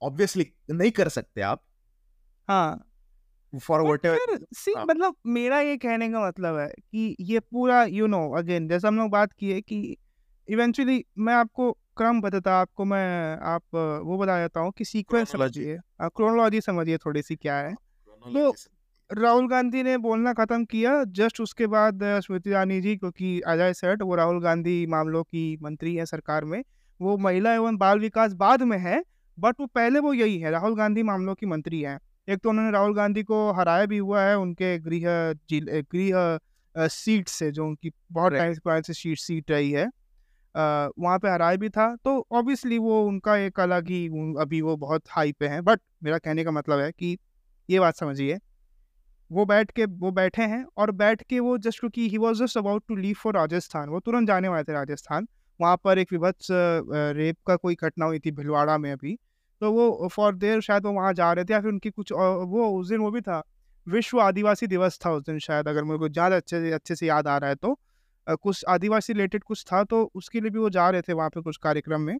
obviously नहीं कर सकते आप। हाँ। फॉर वट सी हाँ। मतलब मेरा ये कहने का मतलब है कि ये पूरा यू नो अगेन जैसा हम लोग बात की है कि इवेंचुअली मैं आपको क्रम बताता आपको मैं आप वो बता देता हूँ कि सीक्वेंस समझिए। क्रोनोलॉजी समझिए थोड़ी सी क्या है। तो राहुल गांधी ने बोलना खत्म किया। जस्ट उसके बाद स्मृति ईरानी जी क्योंकि अजय सेठ वो राहुल गांधी मामलों की मंत्री है सरकार में। वो महिला एवं बाल विकास बाद में है, बट वो पहले वो यही है, राहुल गांधी मामलों की मंत्री है। एक तो उन्होंने राहुल गांधी को हराया भी हुआ है, उनके गृह जिल गृह सीट से जो उनकी बहुत टाइम से सीट सीट रही है वहाँ पे हराया भी था। तो ऑब्वियसली वो उनका एक अलग ही अभी वो बहुत हाई पे हैं। बट मेरा कहने का मतलब है कि ये बात समझिए वो बैठ के वो बैठे हैं और बैठ के वो जस्ट क्योंकि he was just about to leave for Rajasthan वो तुरंत जाने वाले थे राजस्थान। वहाँ पर एक विभत्स रेप का कोई घटना हुई थी भिलवाड़ा में अभी। तो वो फॉर देर शायद वो वहाँ जा रहे थे या फिर उनकी कुछ वो उस दिन वो भी था विश्व आदिवासी दिवस था उस दिन शायद अगर को ज़्यादा अच्छे से अच्छे से याद आ रहा है तो। कुछ आदिवासी रिलेटेड कुछ था तो उसके लिए भी वो जा रहे थे वहाँ पे कुछ कार्यक्रम में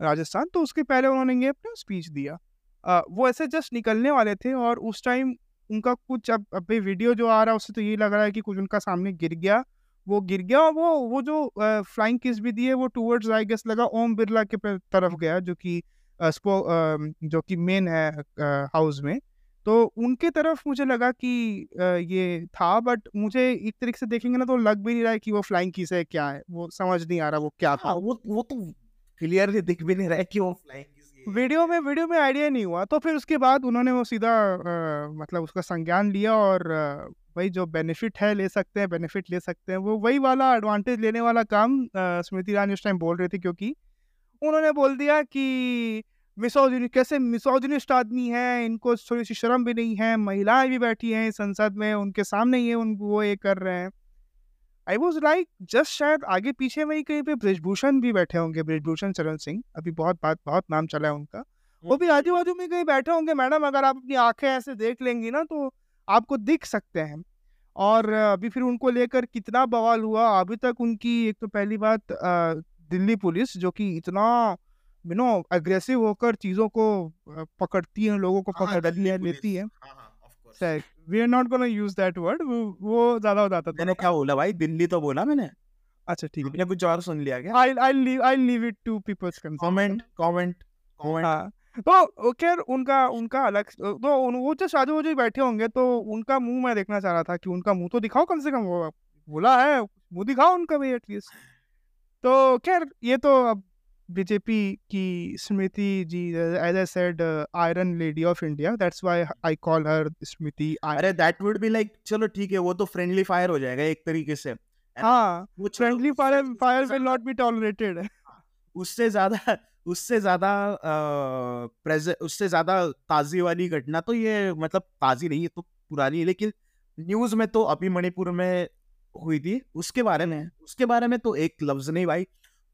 राजस्थान तो उसके पहले उन्होंने ये अपना स्पीच दिया। आ, वो ऐसे जस्ट निकलने वाले थे और उस टाइम उनका कुछ अब अभी वीडियो जो आ रहा है उससे तो ये लग रहा है कि कुछ उनका सामने गिर गया। वो गिर गया और वो वो जो फ्लाइंग किस भी दिए वो टूवर्ड्स आई गेस लगा ओम बिरला के तरफ़ गया जो कि जो कि मेन है हाउस में। तो उनके तरफ़ मुझे लगा कि ये था बट मुझे एक तरीके से देखेंगे ना तो लग भी नहीं रहा है कि वो फ्लाइंग किस है क्या है? वो समझ नहीं आ रहा वो क्या था। हाँ, वो वो तो क्लियरली दिख भी नहीं रहा है कि वो फ्लाइंग वीडियो में वीडियो में आइडिया नहीं हुआ तो फिर उसके बाद उन्होंने वो सीधा मतलब उसका संज्ञान लिया और वही जो बेनिफिट है ले सकते हैं बेनिफिट ले सकते हैं, वो वही वाला एडवांटेज लेने वाला काम स्मृति ईरानी उस टाइम बोल रही थी क्योंकि उन्होंने बोल दिया कि मिसोजिनी कैसे मिसोजिनिस्ट आदमी है, इनको थोड़ी सी शर्म भी नहीं है, महिलाएँ भी बैठी हैं संसद में, उनके सामने ये उन, वो ये कर रहे हैं। आई वॉज़ लाइक जस्ट शायद आगे पीछे में ही कहीं पे ब्रिजभूषण भी बैठे होंगे ब्रिजभूषण चरण सिंह। अभी बहुत बात बहुत नाम चला है उनका। वो भी आजू बाजू में कहीं बैठे होंगे मैडम अगर आप अपनी आँखें ऐसे देख लेंगी ना तो आपको दिख सकते हैं। और अभी फिर उनको लेकर कितना बवाल हुआ अभी तक उनकी एक तो पहली बात दिल्ली पुलिस जो कि इतना यू नो अग्रेसिव होकर चीज़ों को पकड़ती है लोगों को हाँ, पकड़ लेती है। We are not gonna use that word वो ज़्यादा हो जाता मैंने क्या बोला भाई? दिल्ली तो बोला मैंने। अच्छा ठीक है। कुछ और सुन लिया क्या? I I leave I leave it to people's comment comment comment तो खैर उनका उनका अलग तो वो जो शादी बैठे होंगे तो उनका मुँह मैं देखना चाह रहा था कि उनका मुँह तो दिखाओ कम से कम। वो बोला है मुँह दिखाओ उनका भी एटलीस्ट तो खैर ये तो अब बीजेपी की Smriti ji as I said iron lady of India that's why I call her Smriti अरे दैट वुड बी लाइक चलो ठीक है वो तो फ्रेंडली फायर हो जाएगा एक तरीके से हाँ वो friendly fire fire will not be tolerated उससे ज़्यादा उससे ज़्यादा उससे ज़्यादा ताजी वाली घटना तो ये मतलब ताजी नहीं है तो पुरानी है लेकिन न्यूज़ में तो अभी मणिपुर में हुई थी उसके बारे में उसके बारे में तो एक लफ्ज नहीं भाई।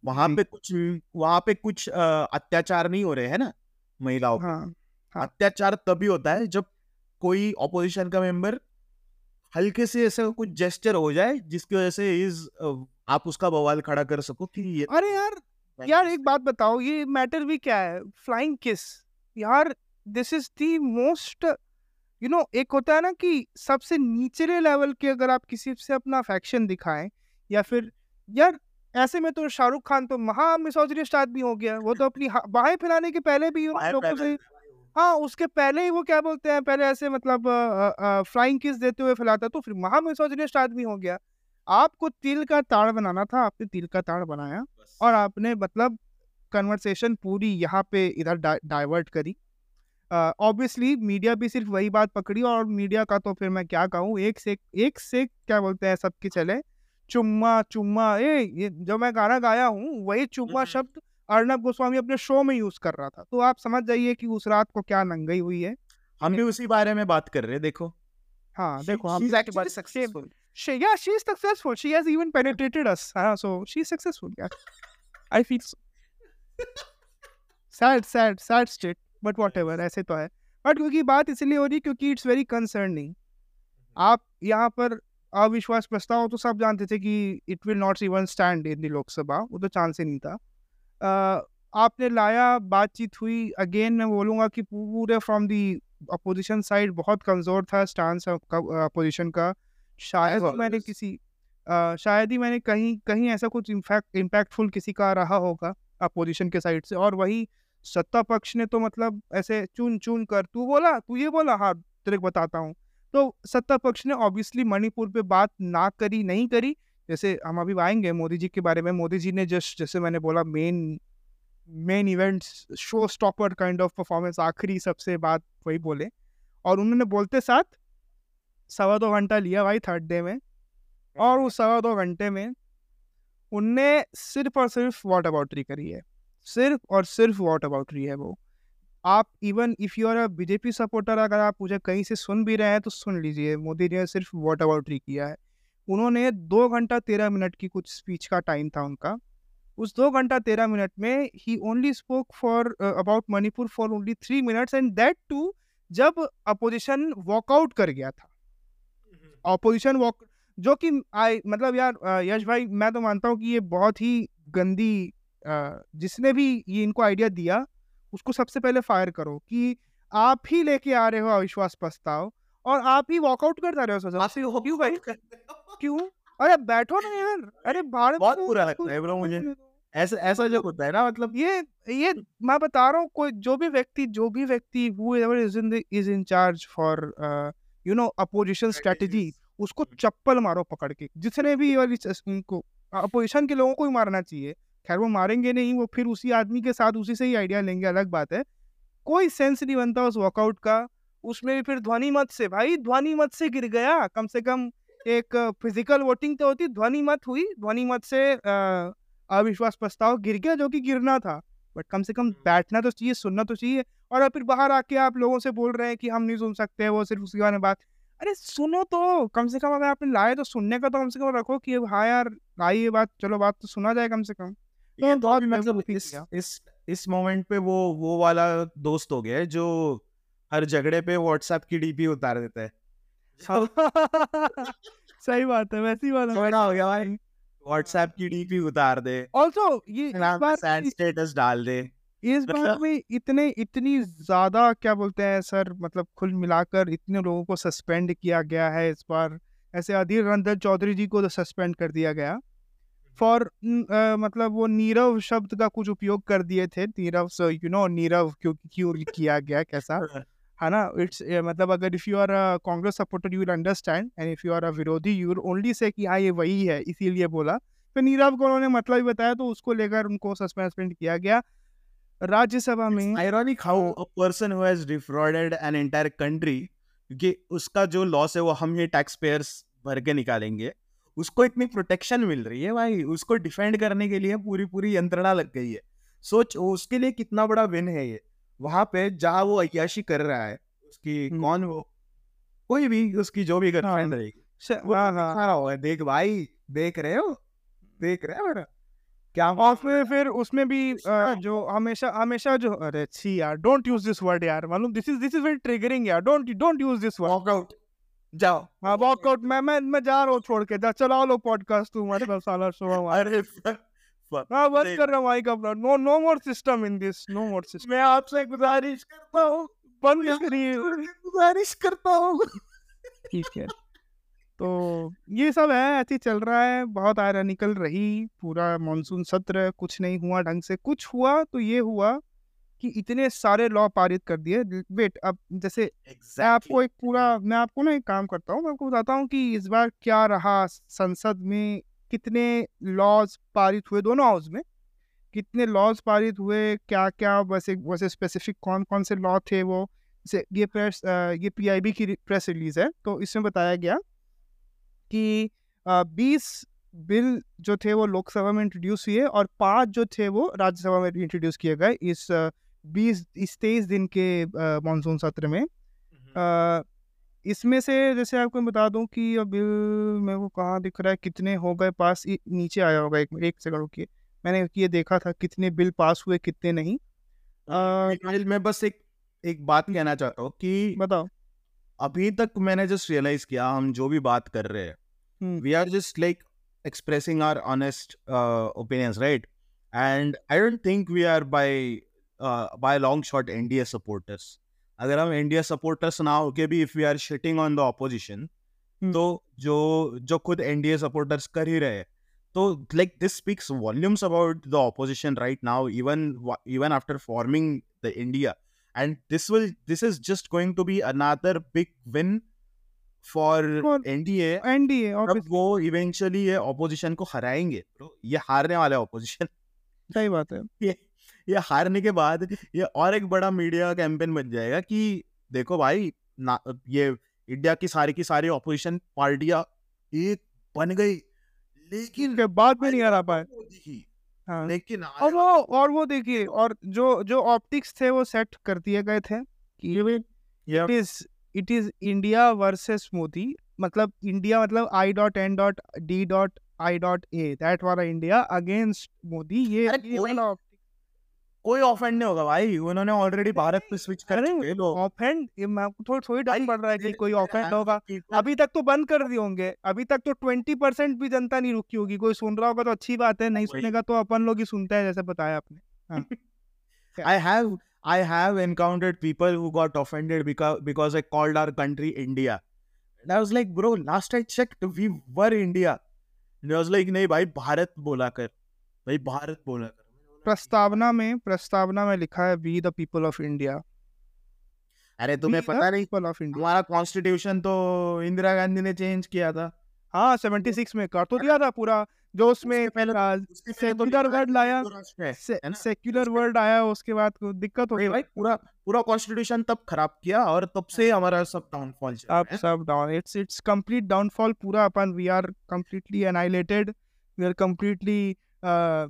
वहाँ पे कुछ वहाँ पे कुछ अत्याचार नहीं हो रहे है ना महिलाओं हाँ, हाँ. अत्याचार तभी होता है जब कोई ऑपोजिशन का मेंबर हल्के से ऐसे कुछ जेस्टर हो जाए जिसकी वजह से इज़ आप उसका बवाल खड़ा कर सको कि ये अरे यार यार एक बात बताओ ये मैटर भी क्या है? फ्लाइंग किस यार this is the most you know एक होता है ना कि सबसे निचले लेवल के अगर आप किसी से अपना अफेक्शन दिखाएँ या फिर यार ऐसे में तो शाहरुख खान तो महा मिसोजनिस्ट आदमी हो गया। वो तो अपनी बाहें फैलाने के पहले भी लोगों से हाँ उसके पहले ही वो क्या बोलते हैं पहले ऐसे मतलब फ्लाइंग किस देते हुए फैलाता तो फिर महा मिसोजनिस्ट आदमी हो गया। आपको तिल का ताड़ बनाना था आपने तिल का ताड़ बनाया और आपने मतलब कन्वर्सेशन पूरी यहाँ पे इधर डाइवर्ट करी। ऑब्वियसली uh, मीडिया भी सिर्फ़ वही बात पकड़ी और मीडिया का तो फिर मैं क्या कहूँ एक से एक से क्या बोलते हैं सबके चले। चुम्मा चुम्मा ए ये जो मैं गाना गाया हूँ वही चुम्मा शब्द अर्नब गोस्वामी अपने शो में यूज़ कर रहा था। तो आप समझ जाइए कि उस रात को क्या नंगई हुई है। हम भी उसी बारे में बात कर रहे हैं देखो। हाँ देखो हम successful. She yeah she's successful. She has even penetrated us. uh, so she's successful yeah. I feel so. sad sad sad state but whatever ऐसे तो है। बट क्योंकि बात इसलिए हो रही क्योंकि इट्स वेरी कंसर्निंग आप यहाँ पर अविश्वास प्रस्ताव तो सब जानते थे कि it will not even stand in the Lok Sabha वो तो चांस ही नहीं था। uh, आपने लाया बातचीत हुई अगेन मैं बोलूँगा कि पूरे फ्रॉम दी अपोजिशन साइड बहुत कमज़ोर था स्टांस अपोजिशन का। शायद मैंने किसी आ, शायद ही मैंने कहीं कहीं ऐसा कुछ इम्फैक्ट इम्पैक्टफुल किसी का रहा होगा अपोजिशन के साइड से। और वही सत्ता पक्ष ने तो मतलब ऐसे चुन चुन कर तू बोला तू ये बोला? हाँ तेरे को बताता हूँ। तो सत्ता पक्ष ने ऑब्वियसली मणिपुर पे बात ना करी, नहीं करी। जैसे हम अभी आएँगे मोदी जी के बारे में, मोदी जी ने जस्ट, जैसे मैंने बोला main main events showstopper kind of performance आखिरी सबसे बात वही बोले। और उन्होंने बोलते साथ सवा दो घंटा लिया भाई थर्ड डे में। और उस सवा दो घंटे में उनने सिर्फ़ और सिर्फ़ वॉट अबाउटरी करी है। सिर्फ़ और सिर्फ़ वॉट अबाउटरी है वो। आप even if you are a BJP supporter अगर आप मुझे कहीं से सुन भी रहे हैं तो सुन लीजिए। मोदी जी ने सिर्फ़ वॉट अबाउटरी किया है। उन्होंने दो घंटा तेरह मिनट की कुछ स्पीच का टाइम था उनका। उस दो घंटा तेरह मिनट में ही only spoke for about Manipur for only three minutes and that too जब अपोजिशन वॉकआउट कर गया था। अपोजिशन वॉक जो कि आई मतलब यार यश भाई मैं तो मानता हूँ कि ये बहुत ही गंदी जिसने भी ये इनको आइडिया दिया उसको सबसे पहले फायर करो कि आप ही लेके आ रहे हो अविश्वास प्रस्ताव और आप ही वॉकआउट कर जा रहे हो आप ही वो क्यों भाई? क्यों? अरे बैठो ना यार। अरे भारत बहुत बुरा लगता है ब्रो मुझे। ऐसा ऐसा जो होता है ना मतलब ये ये मैं बता रहा हूँ कोई जो भी व्यक्ति जो भी व्यक्ति in the is in charge for uh, you know opposition strategy उसको हम्म। चप्पल मारो पकड़ के। जितने भी वाली उनको अपोजिशन के लोगों को ही मारना चाहिए। खैर वो मारेंगे नहीं वो फिर उसी आदमी के साथ उसी से ही आइडिया लेंगे अलग बात है। कोई सेंस नहीं बनता उस वॉकआउट का। उसमें भी फिर ध्वनि मत से भाई ध्वनि मत से गिर गया। कम से कम एक फ़िज़िकल वोटिंग तो होती ध्वनि मत हुई ध्वनि मत से अविश्वास प्रस्ताव गिर गया जो कि गिरना था। बट कम से कम हम्म। बैठना तो चाहिए सुनना तो चाहिए। और फिर बाहर आके आप लोगों से बोल रहे हैं कि हम नहीं सुन सकते वो सिर्फ़ उसके बारे में बात। अरे सुनो तो कम से कम अगर आपने लाए तो सुनने का तो कम से कम रखो कि हाँ यार आई ये बात चलो बात तो सुना जाए कम से कम। ये बहुत मतलब इस इस इस मोमेंट पे वो वो वाला दोस्त हो गया है जो हर झगड़े पे व्हाट्सएप की डीपी उतार देता है। सही बात है वैसी वाला झगड़ा हो गया भाई। व्हाट्सएप की डीपी उतार दे। ऑल्सो ये स्टेटस डाल दे। इस बार में इतने इतनी ज़्यादा क्या बोलते हैं सर मतलब कुल मिलाकर इतने लोगों को सस्पेंड किया गया है इस बार। ऐसे अधीर रंजन चौधरी जी को तो सस्पेंड कर दिया गया। फॉर uh, मतलब वो नीरव शब्द का कुछ उपयोग कर दिए थे। Nirav so you know Nirav क्यों क्यों किया गया कैसा? है ना? इट्स मतलब अगर if you are a Congress supporter you will understand and if you are a विरोधी यू विल ओनली से कि हाँ ये वही है इसीलिए बोला। फिर नीरव को उन्होंने मतलब ही बताया तो उसको लेकर उनको सस्पेंड किया गया। राज्यसभा में ironic how a person who has defrauded an entire country क्योंकि उसका जो लॉस है वो हम ही टैक्स पेयर्स भर के निकालेंगे। उसको इतनी प्रोटेक्शन मिल रही है भाई उसको डिफेंड करने के लिए पूरी पूरी यंत्रणा लग गई है। सोच उसके लिए कितना बड़ा विन है ये। वहाँ पे जहाँ वो अयाशी कर रहा है उसकी हम्म। कौन वो? कोई भी उसकी जो भी गर्लफ्रेंड हाँ। रहेगी। हाँ हाँ। देख भाई देख रहे हो? देख रहे हो क्या और फिर फिर उसमें भी अ, जो हमेशा हमेशा जो अरे छी यार डोंट यूज़ दिस वर्ड यार मालूम? This is this is very triggering यार don't don't use this word walkout जाओ। हाँ वॉकआउट मैं मैं मैं जा रहा हूँ छोड़ के। जा चलाओ लो पॉडकास्ट तुम्हारे पास साला शो हमारा अरे. हाँ नहीं, कर रहा हूँ माइक अपना। No no more system in this no more system मैं आपसे गुजारिश करता हूँ। बंद करिए। गुजारिश करता हूँ। ठीक है। तो ये सब है ऐसे चल रहा है। बहुत आयरनिकल रही पूरा मानसून सत्र कुछ नहीं हुआ ढंग से। कुछ हुआ तो ये हुआ। कि इतने सारे लॉ पारित कर दिए। वेट अब जैसे मैं आपको एक पूरा मैं आपको ना एक काम करता हूँ मैं आपको बताता हूँ कि इस बार क्या रहा संसद में कितने लॉज पारित हुए दोनों हाउस में? कितने लॉज पारित हुए क्या क्या वैसे वैसे स्पेसिफिक कौन कौन से लॉ थे वो? जैसे ये प्रेस ये पीआईबी की प्रेस रिलीज़ है तो इसमें बताया गया कि बीस बिल जो थे वो लोकसभा में इंट्रोड्यूस हुए और पाँच जो थे वो राज्यसभा में इंट्रोड्यूस किए गए इस बीस इस तेईस दिन के मानसून सत्र में। इसमें से जैसे आपको बता दूँ कि बिल मेरे को कहाँ दिख रहा है कितने हो गए पास नीचे आया होगा एक एक सेकंड रुकिए। मैंने ये देखा था कितने बिल पास हुए कितने नहीं। मिखाइल, मैं बस एक एक बात कहना चाहता हूँ कि बताओ। अभी तक मैंने जस्ट रियलाइज़ किया हम जो भी बात कर रहे हैं hmm, we are just like expressing our honest uh, opinions right? And i don't think we are long by a long shot nda supporters. अगर हम इंडिया सपोर्टर्स ना होके भी if we are shitting on the opposition. तो जो जो खुद एनडीए सपोर्टर्स कर ही रहे तो like this speaks volumes about the opposition right now even even after forming the India and this will this is just going to be another big win for For NDA NDA वो इवेंचुअली ये ऑपोजिशन को हराएँगे। bro. ये हारने वाला है ऑपोजिशन सही बात है। ये हारने के बाद ये और एक बड़ा मीडिया कैंपेन बन जाएगा कि देखो भाई ना ये इंडिया की सारी की सारी ऑपोजिशन पार्टियाँ एक बन गई। लेकिन के बाद में नहीं हरा पाए। हाँ। लेकिन और वो और वो देखिए और जो जो ऑप्टिक्स थे वो सेट कर दिए गए थे कि it is it is India versus Modi मतलब इंडिया मतलब I dot N dot D dot I dot A that वाला इंडिया अगेंस्ट मोदी ये ये कोई- ऑफेंड नहीं होगा भाई। उन्होंने ऑलरेडी भारत पे स्विच कर लोग। ऑफेंड ये मैं थोड़ी थोड़ी डर पड़ रहा है कि कोई ऑफेंड हाँ, होगा। अभी तक तो बंद कर दिए होंगे। अभी तक तो ट्वेंटी परसेंट भी जनता नहीं रुकी होगी। कोई सुन रहा होगा तो अच्छी बात है नहीं सुनेगा तो अपन लोग ही सुनते हैं जैसे बताया आपने। have I have encountered people who got offended because because I called our country India. And I was like, bro, last I checked, we were India. And I was like, नहीं भाई भारत बोला कर। भाई भारत बोला कर। प्रस्तावना में प्रस्तावना में लिखा है we the people of India अरे तुम्हें पता नहीं पीपल ऑफ़ इंडिया हमारा कॉन्स्टिट्यूशन तो इंदिरा गांधी ने चेंज किया था। हाँ सेवेंटी सिक्स में कर तो दिया था पूरा जो उसमें तो सेक्युलर वर्ड लाया है, है ना? सेक्युलर वर्ड आया उसके बाद दिक्कत भाई होती भाई पूरा पूरा कॉन्स्टिट्यूशन तब खराब किया और तब से हमारा सब डाउनफॉल है। सब down it's it's complete downfall पूरा अपन we are completely annihilated we are completely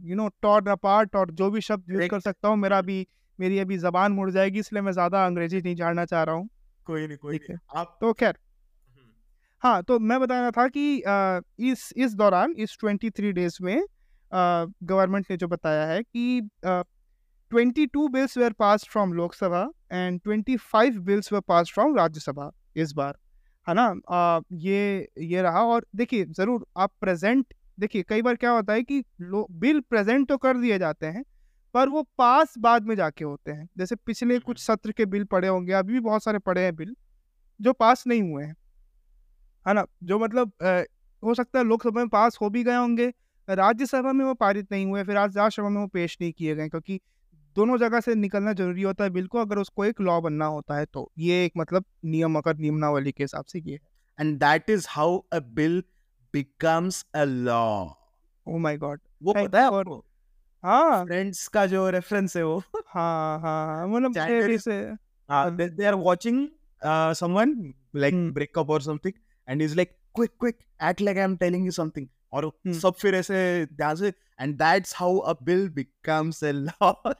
you know torn apart और जो भी शब्द यूज़ कर सकता हूँ मेरा अभी मेरी अभी जबान मुड़ जाएगी इसलिए मैं ज़्यादा अंग्रेज़ी नहीं झाड़ना चाह रहा हूँ। कोई नहीं कोई नहीं। आप तो खैर। हाँ। तो मैं बता रहा था कि uh, इस इस दौरान इस 23 डेज़ में गवर्नमेंट ने जो बताया है कि twenty two bills were pass from Lok Sabha and twenty five bills were pass from Rajya Sabha इस बार। है ना? आ, ये ये रहा और देखिए ज़रूर आप प्रेजेंट देखिए कई बार क्या होता है कि बिल प्रेजेंट तो कर दिए जाते हैं पर वो पास बाद में जाके होते हैं। जैसे पिछले कुछ सत्र के बिल पड़े होंगे अभी भी बहुत सारे पड़े हैं बिल जो पास नहीं हुए हैं। है ना? जो मतलब अ, हो सकता है लोकसभा में पास हो भी गए होंगे राज्यसभा में वो पारित नहीं हुए फिर आज राज्यसभा में वो पेश नहीं किए गए क्योंकि दोनों जगह से निकलना ज़रूरी होता है बिल को अगर उसको एक लॉ बनना होता है तो। ये एक मतलब नियम अगर नियमावली के हिसाब से ये है। And that is how a bill becomes a law oh my god वो पता है आपको हाँ फ्रेंड्स का जो रेफरेंस है वो हाँ हाँ हाँ मतलब January- से हाँ they, they are watching uh, someone like Hmm. break up or something and he's like quick quick act like I'm telling you something और Hmm. सब फिर ऐसे ध्यान से and that's how a bill becomes a law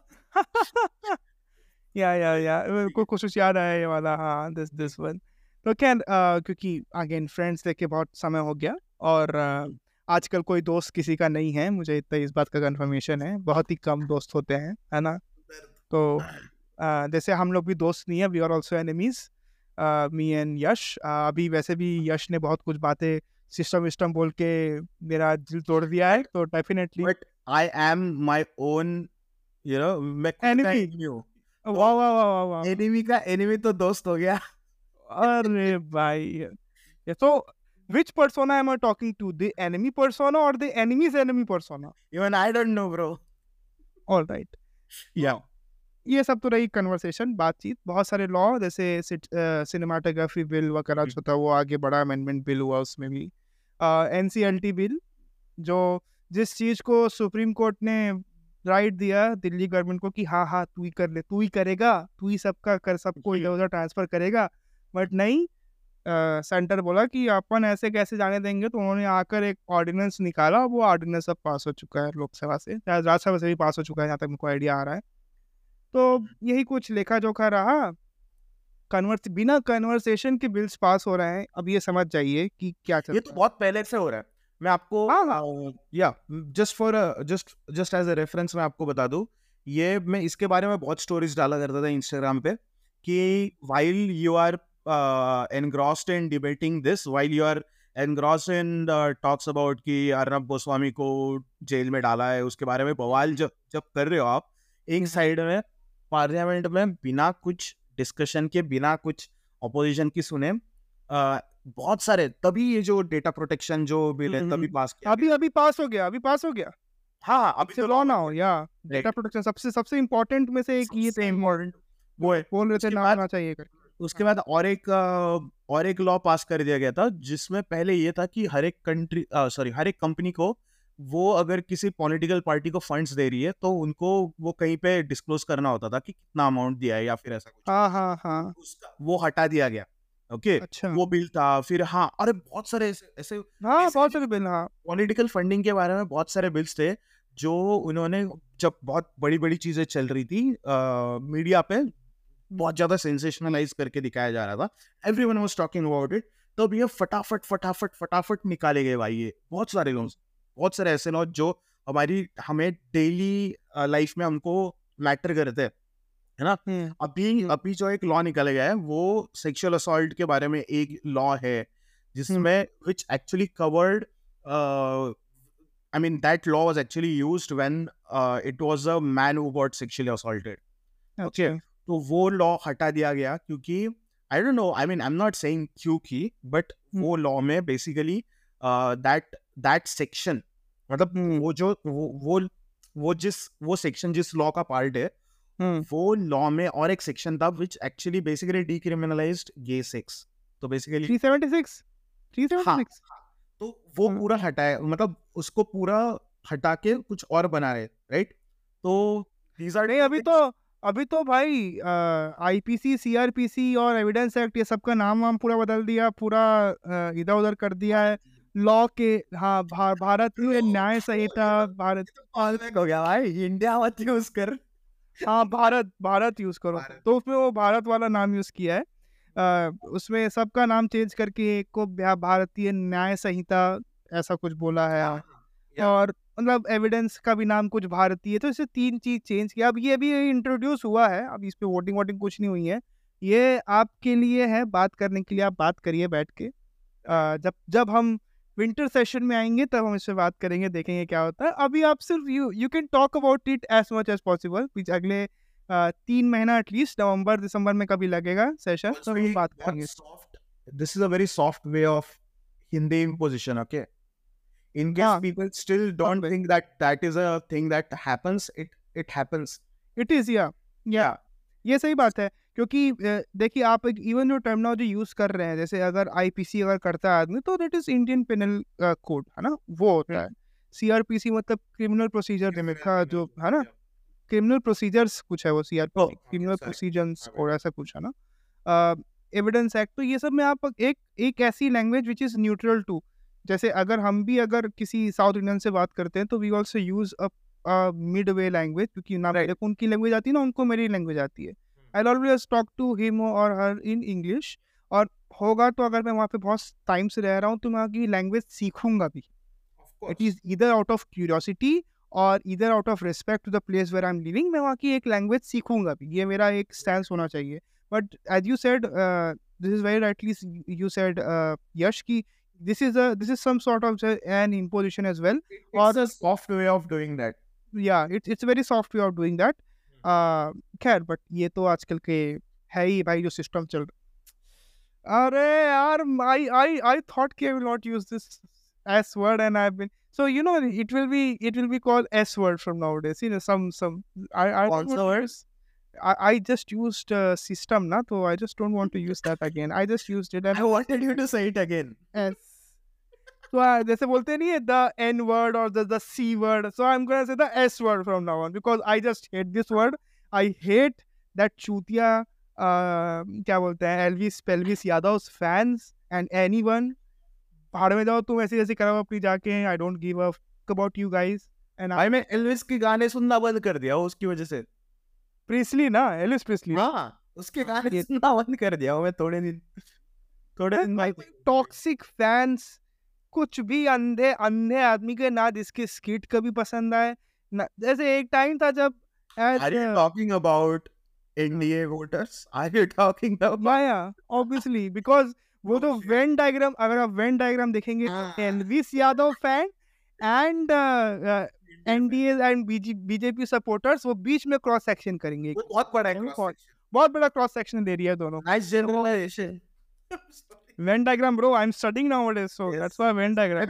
या या या को कुछ याद आया ये वाला हाँ दिस दिस वन तो क्या क्योंकि अगेन फ्रेंड्स लेके बहुत समय हो गया और आजकल कोई दोस्त किसी का नहीं है मुझे इतना इस बात का कंफर्मेशन है बहुत ही कम दोस्त होते हैं है ना? तो uh, जैसे हम लोग भी दोस्त नहीं है we are also enemies me and Yash अभी वैसे भी यश ने बहुत कुछ बातें सिस्टम विस्टम बोल के मेरा दिल तोड़ दिया है तो definitely but I am my own you know मैं खुद का Enemy. enemy वाह वाह वाह वाह। enemy का enemy तो दोस्त हो गया। अरे भाई ये तो which persona am I talking to? The enemy persona or the enemy's enemy persona? Even I don't know bro. All right. Yeah. ये सब तो रही कन्वर्सेशन बातचीत बहुत सारे लॉ जैसे सिनेमाटोग्राफी बिल वगैरह जो था वो आगे बड़ा अमेंडमेंट बिल हुआ उसमें भी। एन बिल जो जिस चीज़ को सुप्रीम कोर्ट ने राइट दिया दिल्ली गवर्नमेंट को कि हाँ हाँ तू ही कर ले तू ही करेगा तू ही सबका कर सबको इधर उधर ट्रांसफ़र करेगा बट नहीं सेंटर बोला कि अपन ऐसे कैसे जाने देंगे? तो उन्होंने आकर एक ऑर्डिनेंस निकाला। वो ऑर्डिनेंस अब पास हो चुका है लोकसभा से। राज्यसभा से भी पास हो चुका है जहाँ तक मुझको आइडिया आ रहा है। तो यही कुछ लेखा जोखा रहा। कन्वर्स बिना कन्वर्सेशन के बिल्स पास हो रहे हैं। अब ये समझ जाइए कि क्या चल ये तो बहुत पहले से हो रहा है। मैं आपको हाँ, हाँ। या just for just just as a reference मैं आपको बता दूँ। ये मैं इसके बारे में बहुत स्टोरीज डाला करता था इंस्टाग्राम पे कि while you are engrossed in debating this while you are engrossed in talks about कि अर्नब गोस्वामी को जेल में डाला है उसके बारे में बवाल जब जब कर रहे हो आप एक साइड में पार्लियामेंट में बिना कुछ डिस्कशन के बिना कुछ ऑपोजिशन की सुने अ, बहुत सारे तभी ये जो डेटा प्रोटेक्शन जो बिल है हम्म, तभी हम्म। पास किया अभी अभी पास हो गया अभी पास हो गया। हाँ हाँ अभी तो लॉ ना हो। या डेटा प्रोटेक्शन सबसे सबसे इम्पोर्टेंट में से एक ये थे important वो है। बोल रहे थे ना चाहिए करके। उसके बाद और एक और एक लॉ पास कर दिया गया था जिसमें पहले ये था कि हर एक कंट्री सॉरी हर एक कंपनी को वो अगर किसी पॉलिटिकल पार्टी को फंड्स दे रही है तो उनको वो कहीं पे डिस्क्लोज करना होता था कि कितना अमाउंट दिया है या फिर ऐसा कुछ। हाँ हाँ हाँ। उसका वो हटा दिया गया ओके? अच्छा। वो बिल था फिर हाँ अरे बहुत सारे ऐसे ऐसे हाँ ऐसे- बहुत सारे बिल हाँ। पॉलिटिकल फंडिंग के बारे में बहुत सारे बिल्स थे जो उन्होंने जब बहुत बड़ी बड़ी चीज़ें चल रही थी आ, मीडिया पे बहुत ज़्यादा सेंसेशनलाइज करके दिखाया जा रहा था। Everyone was talking about it तो अब ये फटाफट फटाफट फटाफट निकाले गए भाई ये। बहुत सारे लोग बहुत सारे ऐसे लॉ जो हमारी हमें डेली लाइफ में हमको मैटर करते हैं है ना? हम्म, अभी हम्म, अभी जो एक लॉ निकल गया है वो सेक्सुअल असॉल्ट के बारे में एक लॉ है जिसमें which actually covered I mean that law was actually used when it was a man who got sexually assaulted अच्छा तो वो लॉ हटा दिया गया क्योंकि I don't know I mean I am not saying क्योंकि बट हम्म। वो लॉ में बेसिकली दैट दैट सेक्शन मतलब हम्म। वो जो वो वो वो जिस वो सेक्शन जिस लॉ का पार्ट है हम्म, वो लॉ में और एक सेक्शन था which actually basically decriminalised gay sex तो बेसिकली 376 376 तो वो हम्म। पूरा हटाया मतलब उसको पूरा हटा के कुछ और बना रहे राइट तो नहीं अभी तो अभी तो भाई आईपीसी सीआरपीसी और एविडेंस एक्ट ये सबका नाम वाम पूरा बदल दिया पूरा इधर उधर कर दिया है लॉ के हाँ भा, भारतीय न्याय संहिता भारत हो गया भाई इंडिया मत यूज़ कर। हाँ भारत भारत यूज़ करो। भारत। तो उसमें वो भारत वाला नाम यूज़ किया है। अ, उसमें सबका नाम चेंज करके एक को भारतीय न्याय संहिता ऐसा कुछ बोला है Yeah. और मतलब एविडेंस का भी नाम कुछ भारतीय तो इससे तीन चीज़ चेंज किया अब ये भी इंट्रोड्यूस हुआ है अब इस पे वोटिंग वोटिंग कुछ नहीं हुई है। ये आपके लिए है बात करने के लिए आप बात करिए बैठ के। अ, जब जब हम विंटर सेशन में आएँगे तब हम इस पे बात करेंगे देखेंगे क्या होता है। अभी आप सिर्फ़ you you can talk about it as much as possible अगले अ, तीन महीना एटलीस्ट नवंबर दिसंबर में कभी लगेगा सेशन तो हम बात करेंगे। this is a very soft way of hindi imposition okay? In case हाँ। people still don't think that that is a thing that happens it it happens. It is या या ये सही बात है क्योंकि देखिए आप एक इवन जो टर्मिनोलॉजी यूज़ कर रहे हैं जैसे अगर आईपीसी अगर करता है आदमी तो that is Indian penal code है ना? वो होता है। सीआरपीसी मतलब क्रिमिनल प्रोसीजर का जो है ना? क्रिमिनल प्रोसीजर्स कुछ है वो सीआरपीसी Oh, क्रिमिनल प्रोसीजर्स और ऐसा कुछ है ना? एविडेंस एक्ट तो ये सब में आप एक एक ऐसी language which is neutral to जैसे अगर हम भी अगर किसी साउथ इंडियन से बात करते हैं तो we also use a midway language क्योंकि ना को उनकी लैंग्वेज आती है ना उनको मेरी लैंग्वेज आती है। I always talk to him और हर इन इंग्लिश और होगा तो अगर मैं वहाँ पे बहुत टाइम से रह रहा हूँ तो मैं वहाँ की लैंग्वेज सीखूँगा भी। इट इज़ इधर आउट ऑफ़ क्यूरियोसिटी और इधर out of respect to the place where I am living मैं वहाँ की एक लैंग्वेज सीखूँगा भी। ये मेरा एक स्टैंड होना चाहिए। But as you said this is very rightly you said Yash की This is this is some sort of an imposition as well it's a soft way of doing that या it's it's very soft way of doing that खैर बट ये तो आजकल के है ही भाई जो सिस्टम चल रहा अरे यार आई आई आई थॉट कि I will not use this S word and I have been so you know it will be it will be called s word from nowadays you know some some i i कौन don't सा want to word? use- I, I just used uh, system na so i just don't want to use that again i just used it and I wanted you to say it again S. So uh, जैसे बोलते नहीं है the N word or the the C word. So I'm gonna say the S word from now on because I just hate this word. I hate that चूतिया uh, क्या बोलते हैं Elvis pelvis Yadav fans and anyone पहाड़ में जाओ तुम ऐसी ऐसी करो अपनी जाके I don't give a about you guys and भाई मैं एल्विस के गाने सुनना बंद कर दिया उसकी वजह से प्रिसली ना एलविस प्रिसली हाँ उसके गाने सुनना बंद कर दिया मैं थोड़े दिन थोड़े दिन टॉक्सिक फैंस कुछ भी अंधे अंधे आदमी के ना जिसकी स्किट कभी पसंद आए ना जैसे एक टाइम था जब about NDA voters? Are you talking about Maya obviously because वो तो वेन डायग्राम अगर आप वेन डायग्राम देखेंगे। Elvis Yadav fan and NDA and BJP supporters वो बीच में क्रॉस सेक्शन करेंगे बहुत बड़ा बहुत- बड़ा क्रॉस सेक्शन दे रही है दोनों generalization. Venn diagram bro I am studying nowadays so that's why Venn diagram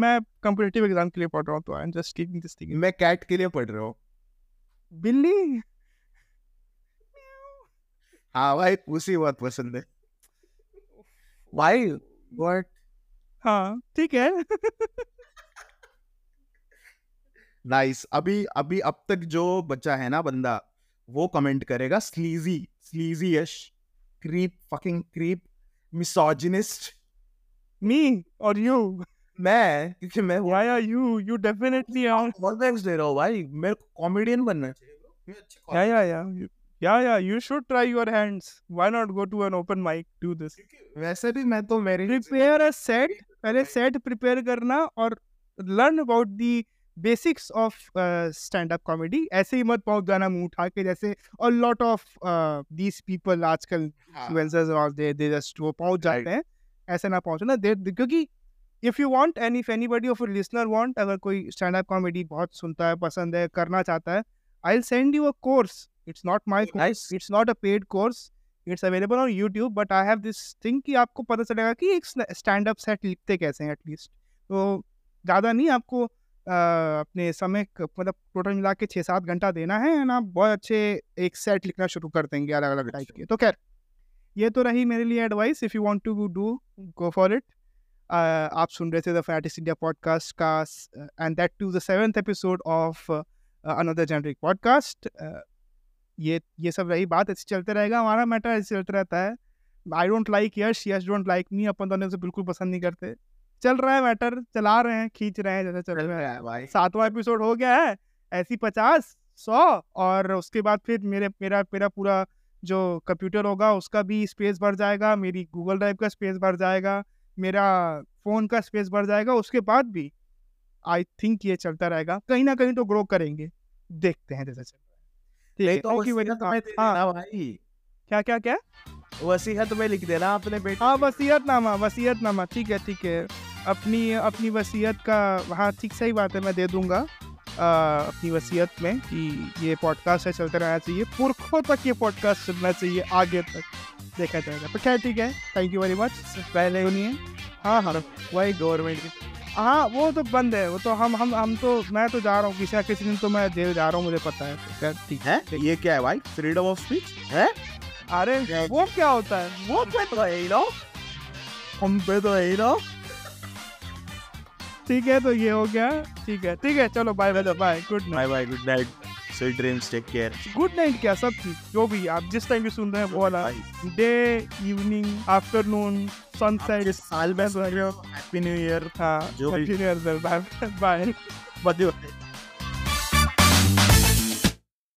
मैं कंपटीटिव एग्ज़ाम के लिए पढ़ रहा हूँ तो I am just keeping this thing मैं कैट के लिए पढ़ रहा हूँ। बिल्ली? हाँ भाई उसी बहुत पसंद है। भाई what? हाँ ठीक है। Nice nice. अभी अभी अब तक जो बच्चा है ना बंदा वो कमेंट करेगा sleazy sleazy yes creep fucking creep misogynist me और यू मैं क्योंकि मैं why are you you definitely are बहुत थैंक्स दे रहा हूँ भाई मेरे को कॉमेडियन बनना चाहिए bro. मैं अच्छे या या या Yeah, yeah, you should try your hands. Why not go to an open mic, do this? वैसे भी मैं तो मेरी Prepare a set, पहले set prepare करना और learn about the basics of stand up comedy ऐसे ही मत बहुत गाना मुँह उठा के जैसे a lot of these people आजकल दे दे जस्ट वो पहुँच जाते हैं ऐसे ना पहुँचना दे क्योंकि if you want and if anybody of listener want अगर कोई स्टैंड अप कॉमेडी बहुत सुनता है पसंद है करना चाहता है I will send you a course it's not my course it's not a paid course it's available on YouTube but I have this thing कि आपको पता चलेगा कि एक स्टैंड अप सेट लिखते कैसे हैं एटलीस्ट तो ज़्यादा नहीं आपको अपने समय मतलब टोटल मिला के छः सात घंटा देना है एंड आप बहुत अच्छे एक सेट लिखना शुरू कर देंगे अलग अलग टाइप अच्छा। के। तो खैर ये तो रही मेरे लिए advice if you want to do go for it. आप सुन रहे थे द फैटिस इंडिया पॉडकास्ट का and that to the seventh episode of another generic podcast. ये ये सब रही बात ऐसे चलते रहेगा हमारा मैटर ऐसे चलता रहता है। I don't like Yash Yash don't like me अपन दोनों से बिल्कुल पसंद नहीं करते। चल रहा है मैटर चला रहे हैं खींच रहे हैं जैसे चल रहा है। भाई। सातवां एपिसोड हो गया है ऐसी पचास सौ और उसके बाद फिर मेरे मेरा मेरा पूरा जो कंप्यूटर होगा उसका भी स्पेस भर जाएगा मेरी गूगल ड्राइव का स्पेस भर जाएगा मेरा फ़ोन का स्पेस भर जाएगा उसके बाद भी आई थिंक ये चलता रहेगा कहीं ना कहीं तो ग्रो करेंगे। देखते हैं जैसे चल रहा है। तो वसीयत. में दे हाँ। भाई। क्या क्या क्या? वसीयत में लिख देना अपने बेटे हाँ वसीयतनामा वसीयतनामा ठीक है ठीक है। अपनी अपनी वसीयत का हाँ ठीक सही बात है मैं दे दूँगा आ, अपनी वसीयत में कि ये पॉडकास्ट है चलते रहना चाहिए। पुरखों तक ये पॉडकास्ट चलना चाहिए आगे तक देखा जाएगा। तो खैर ठीक है थैंक यू वेरी मच पहले सुनिए हाँ? हाँ वही गवर्नमेंट की। हाँ वो तो बंद है वो तो हम हम हम तो मैं तो जा रहा हूँ किसी किसी दिन तो मैं जेल जा रहा हूँ मुझे पता है। तो ठीक है? ये क्या है भाई? फ्रीडम ऑफ़ स्पीच है? अरे वो क्या होता है? वो पे तो है ही ना। हम पे तो है ही ठीक है तो ये हो गया। ठीक है ठीक है चलो bye bye bye good night bye bye good night so dreams take care good night क्या सब चीज़ जो भी आप जिस टाइम भी सुन रहे हैं वो वाला। डे इवनिंग आफ्टरनून सनसेट इस साल में हैप्पी न्यू ईयर था जो भी- ईयर बाय बाय